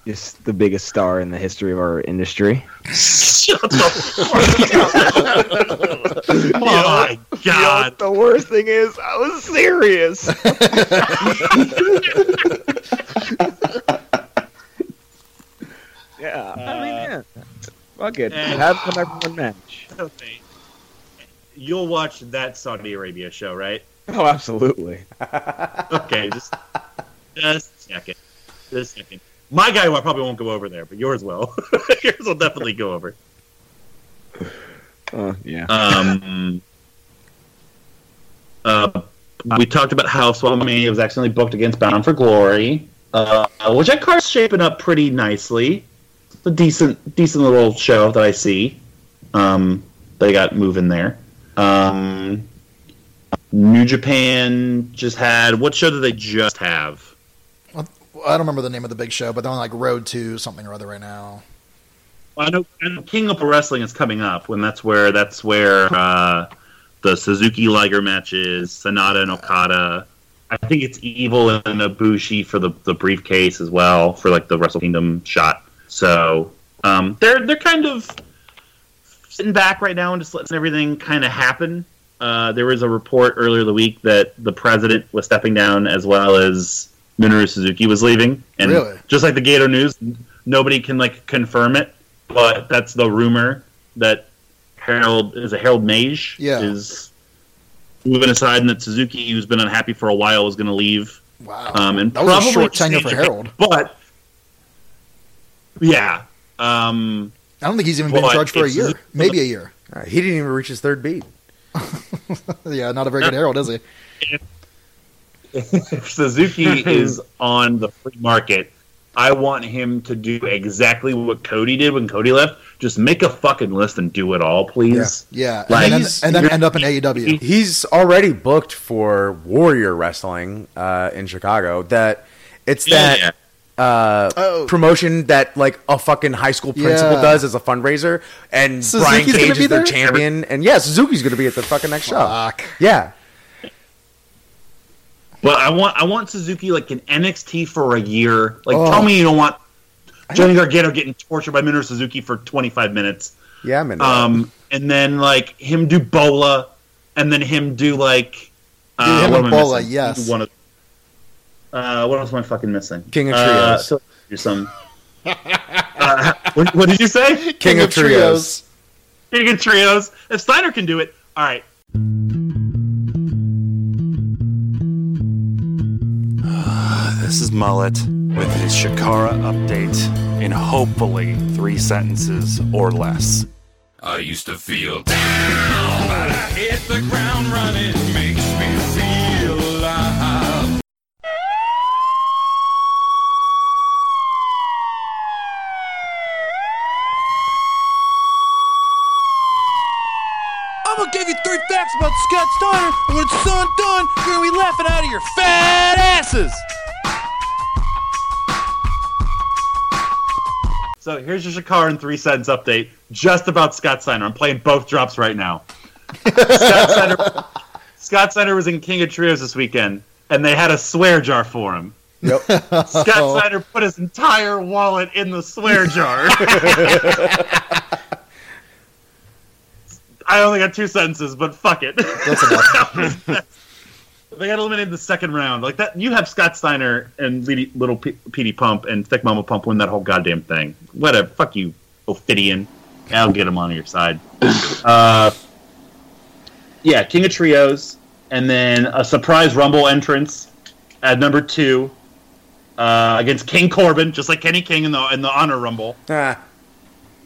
just the biggest star in the history of our industry. Shut the fuck up. oh my god. the worst thing is, I was serious. yeah, I mean, uh, yeah. Fuck it. and- Have the number one match. Okay. You'll watch that Saudi Arabia show, right? Oh, absolutely. Okay, just just a second. Just a second. My guy will- probably won't go over there, but yours will. yours will definitely go over. Uh, yeah. Um, uh, we talked about how Swallow was accidentally booked against Bound for Glory, uh, which that card's shaping up pretty nicely. It's a decent, decent little show that I see. Um, they got moving there. Um, New Japan just had what show did they just have? I don't remember the name of the big show, but they're on like Road to something or other right now. Well, I know, I know King of Pro Wrestling is coming up, when that's where that's where uh, the Suzuki Liger matches, Sanada and Okada. I think it's Evil and Ibushi for the, the briefcase as well for like the Wrestle Kingdom shot. So um, they're they're kind of sitting back right now and just letting everything kind of happen. Uh, there was a report earlier the week that the president was stepping down as well as Minoru Suzuki was leaving, and Really? just like the Gato News, nobody can like confirm it, but that's the rumor that Harold is a Harold Meij Yeah. is moving aside, and that Suzuki, who's been unhappy for a while, is going to leave. Wow. Um, and that was a probably short tenure for Harold. but yeah, um, I don't think he's even been in charge for a year. Maybe a year. All right, he didn't even reach his third beat. Yeah, not a very good herald, is he? if Suzuki is on the free market, I want him to do exactly what Cody did when Cody left. Just make a fucking list and do it all, please. Yeah, Like- and then, and then end up in AEW. He's already booked for Warrior Wrestling uh, in Chicago. That it's that Yeah. Uh, Oh. promotion that like a fucking high school principal Yeah. does as a fundraiser, and Suzuki's Brian Cage is their there? champion, and yeah, Suzuki's going to be at the fucking next show. Yeah, But I want I want Suzuki like an NXT for a year. Like Oh. tell me you don't want Johnny Gargano getting tortured by Minoru Suzuki for 25 minutes. yeah, I'm in. Um, and then like him do Bola, and then him do like uh, Dude, him what am Bola, missing? yes. One of uh, what else am I fucking missing? King of Uh, Trios. so- do some. uh, what, what did you say? King, of, trios. King of Trios. If Steiner can do it, all right. This is Mullet with his Shakara update in hopefully three sentences or less. I used to feel down, but I hit the ground running. Makes facts about Scott Steiner, and when it's all done, you're gonna be laughing out of your fat asses. So here's your Shakar in three sentence update just about Scott Steiner. I'm playing both drops right now. Scott Steiner, Scott Steiner was in King of Trios this weekend, and they had a swear jar for him. Yep. Scott Steiner put his entire wallet in the swear jar. I only got two sentences, but fuck it. That's enough. they got eliminated in the second round. Like that, you have Scott Steiner and Lady- Little P- Petey Pump and Thick Mama Pump win that whole goddamn thing. Whatever. Fuck you, Ophidian. I'll get him on your side. Uh, yeah, King of Trios, and then a surprise Rumble entrance at number two uh, against King Corbin, just like Kenny King in the in the Honor Rumble. Ah,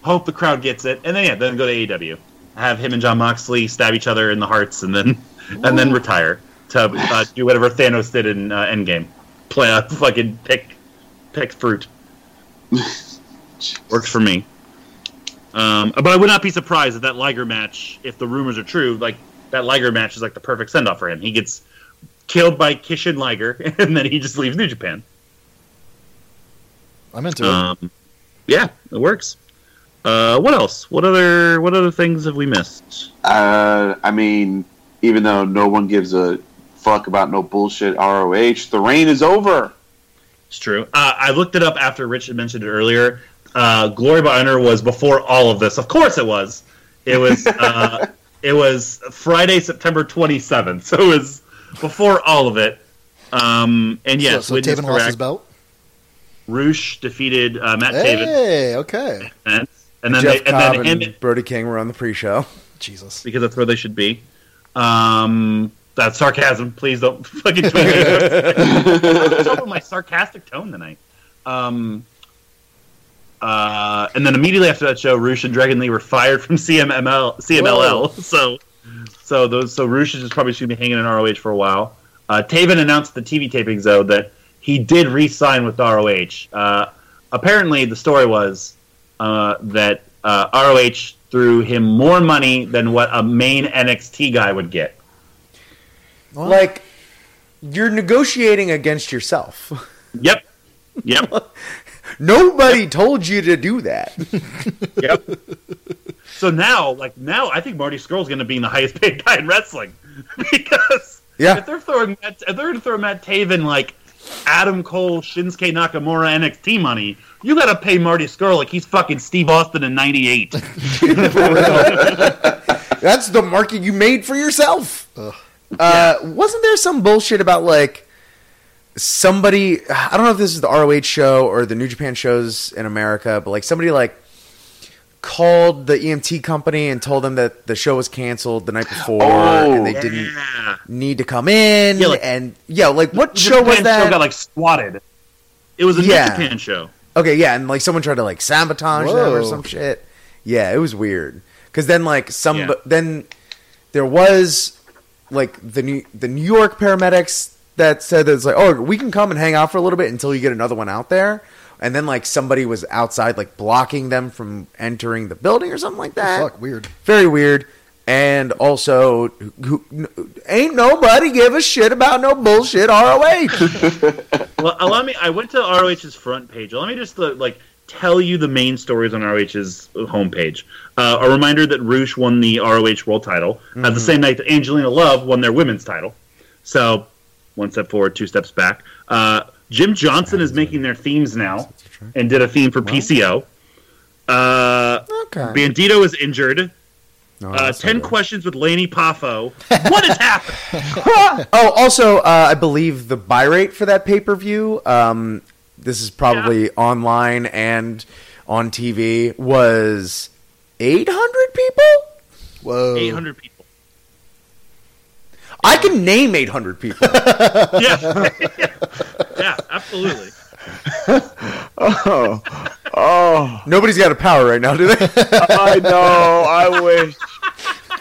Hope the crowd gets it, and then yeah, then go to AEW. Have him and Jon Moxley stab each other in the hearts, and then and then retire to uh, do whatever Thanos did in uh, Endgame. Play a fucking pick pick fruit. Works for me. Um, but I would not be surprised if that Liger match, if the rumors are true, like that Liger match is like the perfect send off for him. He gets killed by Jushin Liger, and then he just leaves New Japan. I'm into it. Um, yeah, it works. Uh, what else? What other what other things have we missed? Uh, I mean, even though no one gives a fuck about no bullshit ROH, the reign is over. It's true. Uh, I looked it up after Rich had mentioned it earlier. Uh, Glory by Honor was before all of this. Of course, it was. It was. Uh, it was Friday, September twenty seventh. So it was before all of it. Um, and yes, so Witness Taven lost his correct. belt. Roosh defeated uh, Matt Taven, Hey, okay. and, and then Jeff they, and Cobb then and, him Brody King were on the pre-show. Jesus. because that's where they should be. Um, that's sarcasm. Please don't fucking tweet me. What's up with my sarcastic tone tonight? Um, uh, and then immediately after that show, Roosh and Dragon Lee were fired from CMML, CMLL. So, so those so Roosh is probably going to be hanging in ROH for a while. Uh, Taven announced the TV tapings though that he did re-sign with ROH. Uh, apparently, the story was uh, that uh, ROH threw him more money than what a main NXT guy would get. Like, you're negotiating against yourself. Yep. Yep. Nobody told you to do that. Yep. So now, like now, I think Marty Scurll's going to be the highest paid guy in wrestling because Yeah. if they're throwing Matt, if they're going to throw Matt Taven like Adam Cole, Shinsuke Nakamura NXT money, you got to pay Marty Scurll like he's fucking Steve Austin in '98. That's the market you made for yourself. Uh, Wasn't there some bullshit about like somebody? I don't know if this is the ROH show or the New Japan shows in America, but like somebody like called the EMT company and told them that the show was canceled the night before Oh. and they didn't Yeah. need to come in. Yeah, like- and yeah, like what The show was Japan that? Show got like swatted. It was a Yeah. New Japan show. Okay, yeah, and like someone tried to like sabotage them or some shit. Yeah, it was weird. Because then like some Yeah. then there was like the New the New York paramedics that said that it's like oh we can come and hang out for a little bit until you get another one out there. And then like somebody was outside like blocking them from entering the building or something like that. Fuck, weird. Very weird. And also, who, n- ain't nobody give a shit about no bullshit ROH. Well, allow me. I went to ROH's front page. Let me just uh, like tell you the main stories on ROH's homepage. Uh, a reminder that Roosh won the ROH World Title at the same night that Angelina Love won their Women's Title. So, one step forward, two steps back. Uh, Jim Johnson is making their themes now, and did a theme for PCO. Uh, okay. Bandito is injured. No, Uh, Ten good. questions with Lanny Poffo. what has happened? Oh, also, uh, I believe the buy rate for that pay per view, um, this is probably online and on TV, was 800 people? Whoa. Eight hundred people. I can name 800 people. Yeah, yeah, absolutely. Oh, oh, Nobody's got a power right now, do they? I know. I wish.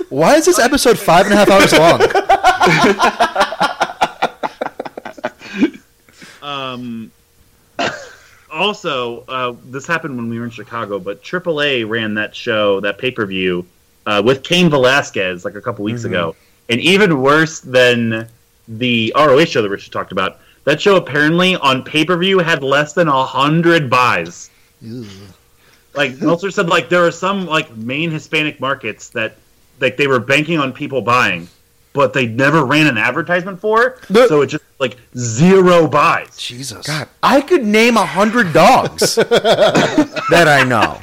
Why is this episode five and a half hours long? Um, also, uh, this happened when we were in Chicago, but AAA ran that show, that pay per view, uh, with Cain Velasquez like a couple weeks ago. And even worse than the ROH show that Richard talked about, that show apparently on pay per view had less than a hundred buys. Ew. like Meltzer said, like there are some like main Hispanic markets that like they were banking on people buying, but they never ran an advertisement for, The- so it just like zero buys. Jesus. God, I could name a hundred dogs that I know.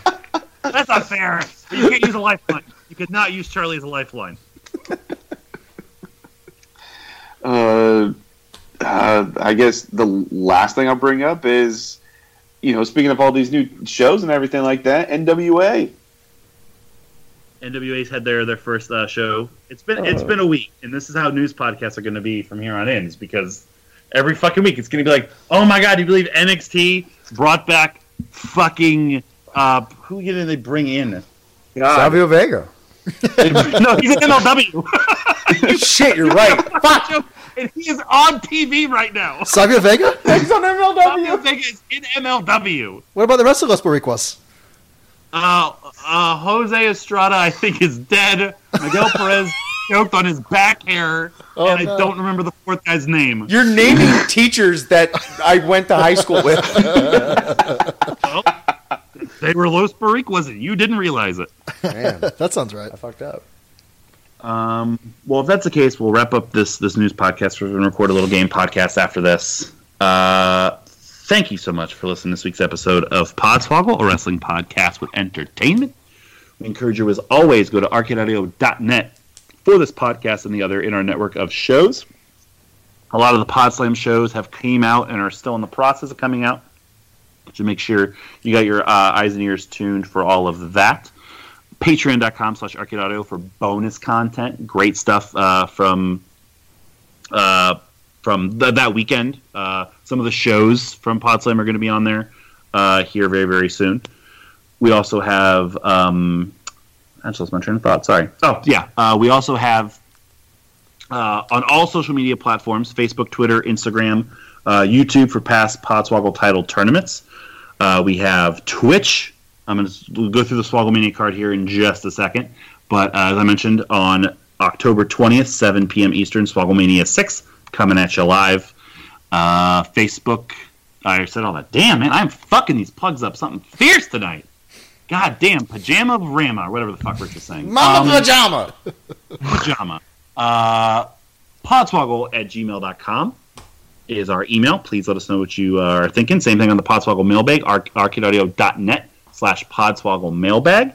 That's not fair. You can't use a lifeline. You could not use Charlie as a lifeline. Uh, uh, I guess the last thing I'll bring up is, you know, speaking of all these new shows and everything like that, NWA. NWA's had their their first uh, show. It's been it's been a week, and this is how news podcasts are going to be from here on in. Is because every fucking week it's going to be like, oh my god, do you believe NXT brought back fucking uh, who did they bring in? God. Savio Vega. no, he's in MLW. Shit, you're right. Fuck. And he is on TV right now. Savio Vega? He's on Fabio MLW. Vega is in MLW. What about the rest of Los Boricuas? Uh, uh, Jose Estrada, I think, is dead. Miguel Perez choked on his back hair, Oh, and no. I don't remember the fourth guy's name. You're naming teachers that I went to high school with. They were Los Boricuas, and you didn't realize it. Man, That sounds right. I fucked up. Um, well, if that's the case, we'll wrap up this this news podcast. We're going to record a little game podcast after this. Uh, thank you so much for listening to this week's episode of Podswoggle, a wrestling podcast with entertainment. We encourage you, as always, go to arcadeaudio.net for this podcast and the other in our network of shows. A lot of the Podslam shows have came out and are still in the process of coming out. So make sure you got your uh, eyes and ears tuned for all of that patreon.com slash arcade for bonus content. Great stuff uh, from uh, from th- that weekend. Uh, some of the shows from podslam are going to be on there uh, here very very soon. We also have um, lost my train of thought. Sorry. Oh yeah. Uh, we also have uh, on all social media platforms facebook twitter instagram youtube for past podswoggle title tournaments. We have twitch I'm going to go through the Swogglemania card here in just a second. But uh, as I mentioned, on October 20th, 7 p.m. Eastern, Swogglemania 6 coming at you live. Uh, Facebook. I said all that. Damn, man, I'm fucking these plugs up something fierce tonight. God damn, Pajama Rama, whatever the fuck Rich is saying. Mama Um, pajama. pajama. Uh, podswoggle at gmail.com is our email. Please let us know what you are thinking. Same thing on the Podswoggle mailbag, arc- arcadeaudio.net slash podswoggle mailbag.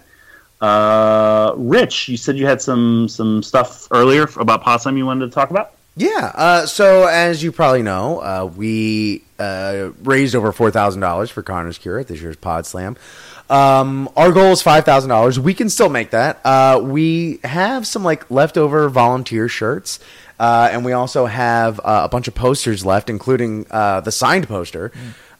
Uh, Rich, you said you had some some stuff earlier about Podslam you wanted to talk about? Yeah. Uh, so as you probably know, uh, we uh, raised over four thousand dollars for Connor's Cure at this year's Pod Slam. Um, our goal is five thousand dollars. We can still make that. Uh, we have some like leftover volunteer shirts. Uh, and we also have uh, a bunch of posters left, including uh, the signed poster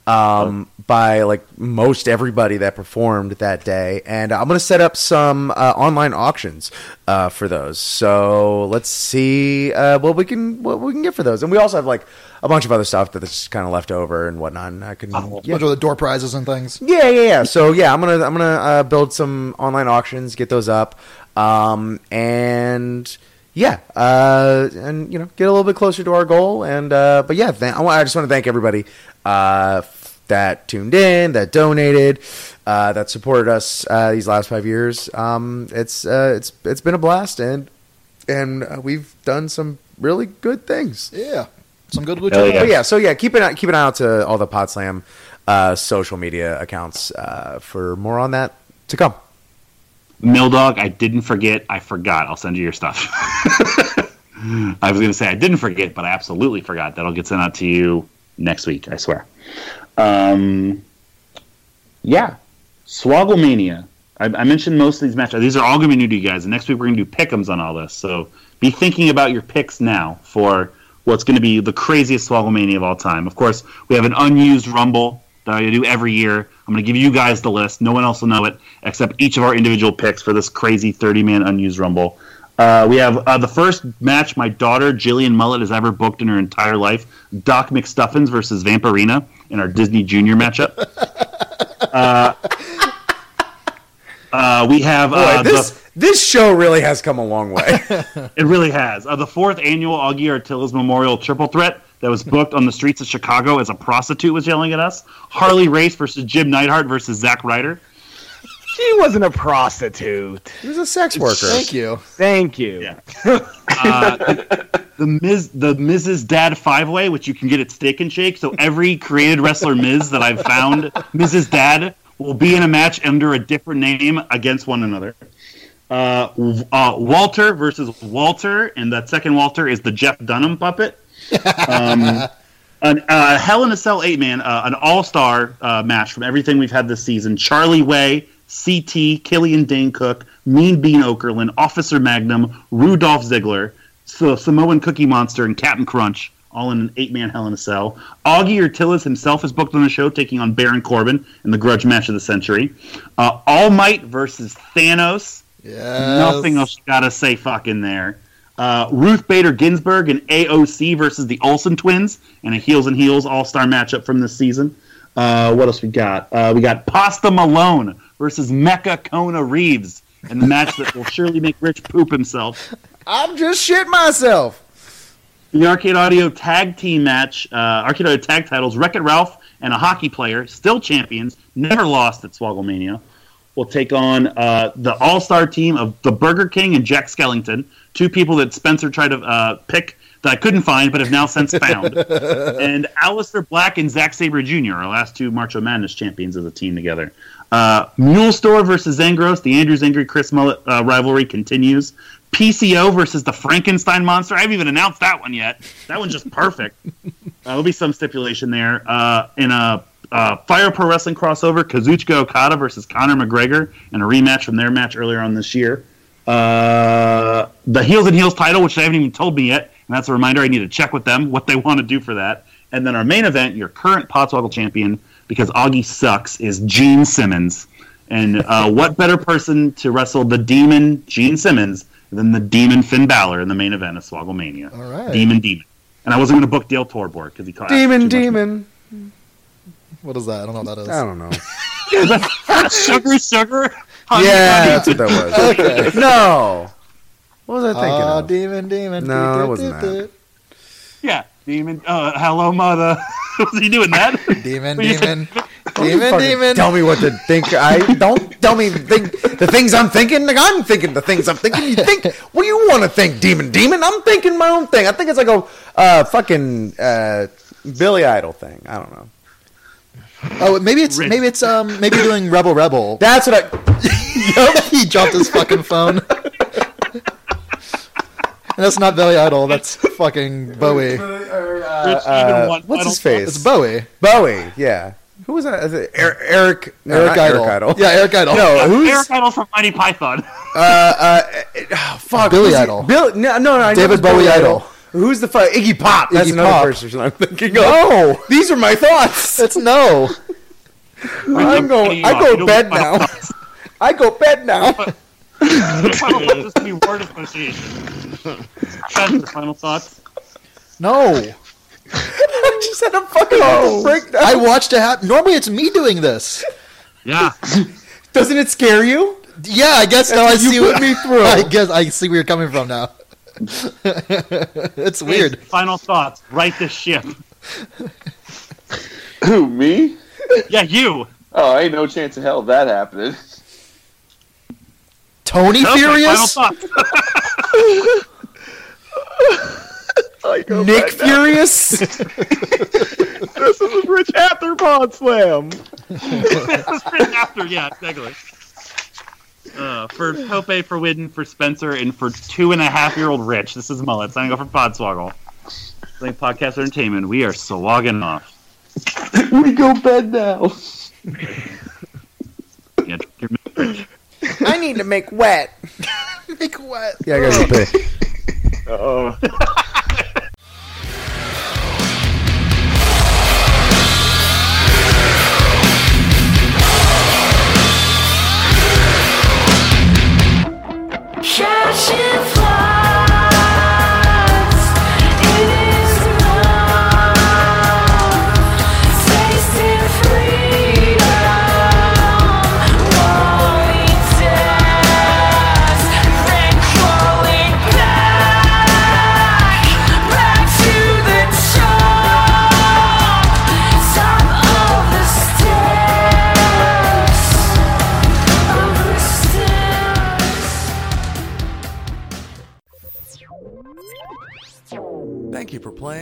um, by like most everybody that performed that day. And I'm going to set up some uh, online auctions uh, for those. So let's see uh, what we can what we can get for those. And we also have like a bunch of other stuff that's kind of left over and whatnot. And I can A yeah. bunch of the door prizes and things. Yeah, yeah, yeah. So yeah, I'm gonna I'm gonna uh, build some online auctions, get those up, um, and yeah, uh, and you know, get a little bit closer to our goal. And uh, but yeah, th- I, just want to thank everybody uh, that tuned in, that donated, uh, that supported us uh, these last five years. Um, it's uh, it's it's been a blast, and and uh, we've done some really good things. Yeah. Some good lucha. Yeah. But yeah, so yeah, keep an eye, keep an eye out to all the Podslam uh, social media accounts uh, for more on that to come. Mildog, I didn't forget. I forgot. I'll send you your stuff. I was going to say I didn't forget, but I absolutely forgot. That'll get sent out to you next week. I swear. Um, yeah, Swogglemania. I, I mentioned most of these matches. These are all going to be new to you guys. And next week we're going to do pick'ems on all this. So be thinking about your picks now for what's going to be the craziest Swogglemania of all time. Of course, we have an unused Rumble that I do every year. I'm going to give you guys the list. No one else will know it except each of our individual picks for this crazy 30 man unused Rumble. Uh, we have uh, the first match my daughter Jillian Mullet has ever booked in her entire life: Doc McStuffins versus Vampirina in our Disney Junior matchup. uh, uh, we have Boy, uh, this the, this show really has come a long way. it really has uh, the fourth annual Augie Artillas Memorial Triple Threat that was booked on the streets of Chicago as a prostitute was yelling at us. Harley Race versus Jim Neidhart versus Zack Ryder. She wasn't a prostitute. She was a sex worker. Thank you. Thank you. Yeah. Uh, the Miz, the Mrs. Dad Five Way, which you can get at Steak and Shake. So every created wrestler Miz that I've found, Mrs. Dad will be in a match under a different name against one another. Uh, uh, Walter versus Walter, and that second Walter is the Jeff Dunham puppet. Um, an, uh, Hell in a Cell eight man, uh, an all star uh, match from everything we've had this season. Charlie Way, CT, Killian Dane Cook, Mean Bean Okerlund, Officer Magnum, Rudolph Ziggler, so Samoan Cookie Monster, and Captain Crunch, all in an eight man Hell in a Cell. Augie Ortiz himself is booked on the show, taking on Baron Corbin in the grudge match of the century. Uh, all Might versus Thanos. Yes. Nothing else you gotta say fucking there. Uh, Ruth Bader Ginsburg and AOC versus the Olsen twins in a heels and heels all star matchup from this season. Uh, what else we got? Uh, we got Pasta Malone versus Mecca Kona Reeves in the match that will surely make Rich poop himself. I'm just shit myself. The Arcade Audio Tag Team match, uh, Arcade Audio Tag titles, Wreck It Ralph and a hockey player, still champions, never lost at Swogglemania, will take on uh, the All Star team of the Burger King and Jack Skellington, two people that Spencer tried to uh, pick that I couldn't find but have now since found, and Aleister Black and Zack Sabre Jr., our last two Marcho Madness champions as a team together. Uh, Mule Store versus Zangros, the Andrew Zangry Chris Mullet uh, rivalry continues. PCO versus the Frankenstein monster. I haven't even announced that one yet. That one's just perfect. Uh, there'll be some stipulation there. Uh, in a uh, Fire Pro Wrestling crossover, Kazuchika Okada versus Conor McGregor in a rematch from their match earlier on this year. Uh, the Heels and Heels title, which they haven't even told me yet, and that's a reminder I need to check with them what they want to do for that. And then our main event, your current Podswoggle champion, because Augie sucks, is Gene Simmons. And uh, what better person to wrestle the demon Gene Simmons than the demon Finn Balor in the main event of Swogglemania? All right. Demon Demon. And I wasn't going to book Dale Torborg because he caught Demon, demon. What is that? I don't know what that is. I don't know. sugar, sugar. Honey, Yeah, honey. that's what that was. Okay. No. What was I thinking Oh, of? demon, demon. No, Do, that wasn't that. Yeah, demon. Uh, hello, mother. Was he doing that? Demon, What do you demon. Demon, demon. Tell me what to think. I don't tell me think the things I'm thinking. Like I'm thinking the things I'm thinking. You think what do you want to think, demon, demon? I'm thinking my own thing. I think it's like a uh, fucking uh, Billy Idol thing. I don't know. Oh, maybe it's Rich. maybe it's um maybe doing Rebel Rebel. That's what I. Yup, he dropped his fucking phone. And that's not Billy Idol. That's fucking Bowie. Rich uh, even won what's his face? It's Bowie. Bowie. Yeah. Who was that? Is it Er- Eric. No, Eric not Idol. Eric Idle. Yeah, Eric Idle. No, who's Eric Idle from Mighty Python. uh, uh, oh, fuck, Billy Idol. Bill, no, no, no, David it's Billy Bowie Idol. Who's the fuck? Iggy Pop. That's Iggy another Pop. person I'm thinking of. No, these are my thoughts. It's no. I'm going. I go bed now. I go bed now. Final thoughts to be word association. Spencer, final thoughts. No. I just had a fucking mental breakdown. I watched it happen. Normally it's me doing this. Yeah. Doesn't it scare you? Yeah, I guess now I what you see put what me through. I guess I see where you're coming from now. it's weird. Final thoughts. Right this ship. Who, me? Yeah, you. Oh, I ain't no chance in hell that happening. Tony Okay, Furious? Final thoughts. Nick Furious. This is a Rich After Pod Slam. This is Rich After, yeah, exactly. Uh, for Tope, for Whitten, for Spencer, and for two and a half year old Rich, this is Mullet signing off for Podswoggle. Think Podcast Entertainment, we are slogging off. we go bed now. Yeah, your milk, Rich. I need to make wet. Make wet. Yeah, I gotta go pay. Oh. Catching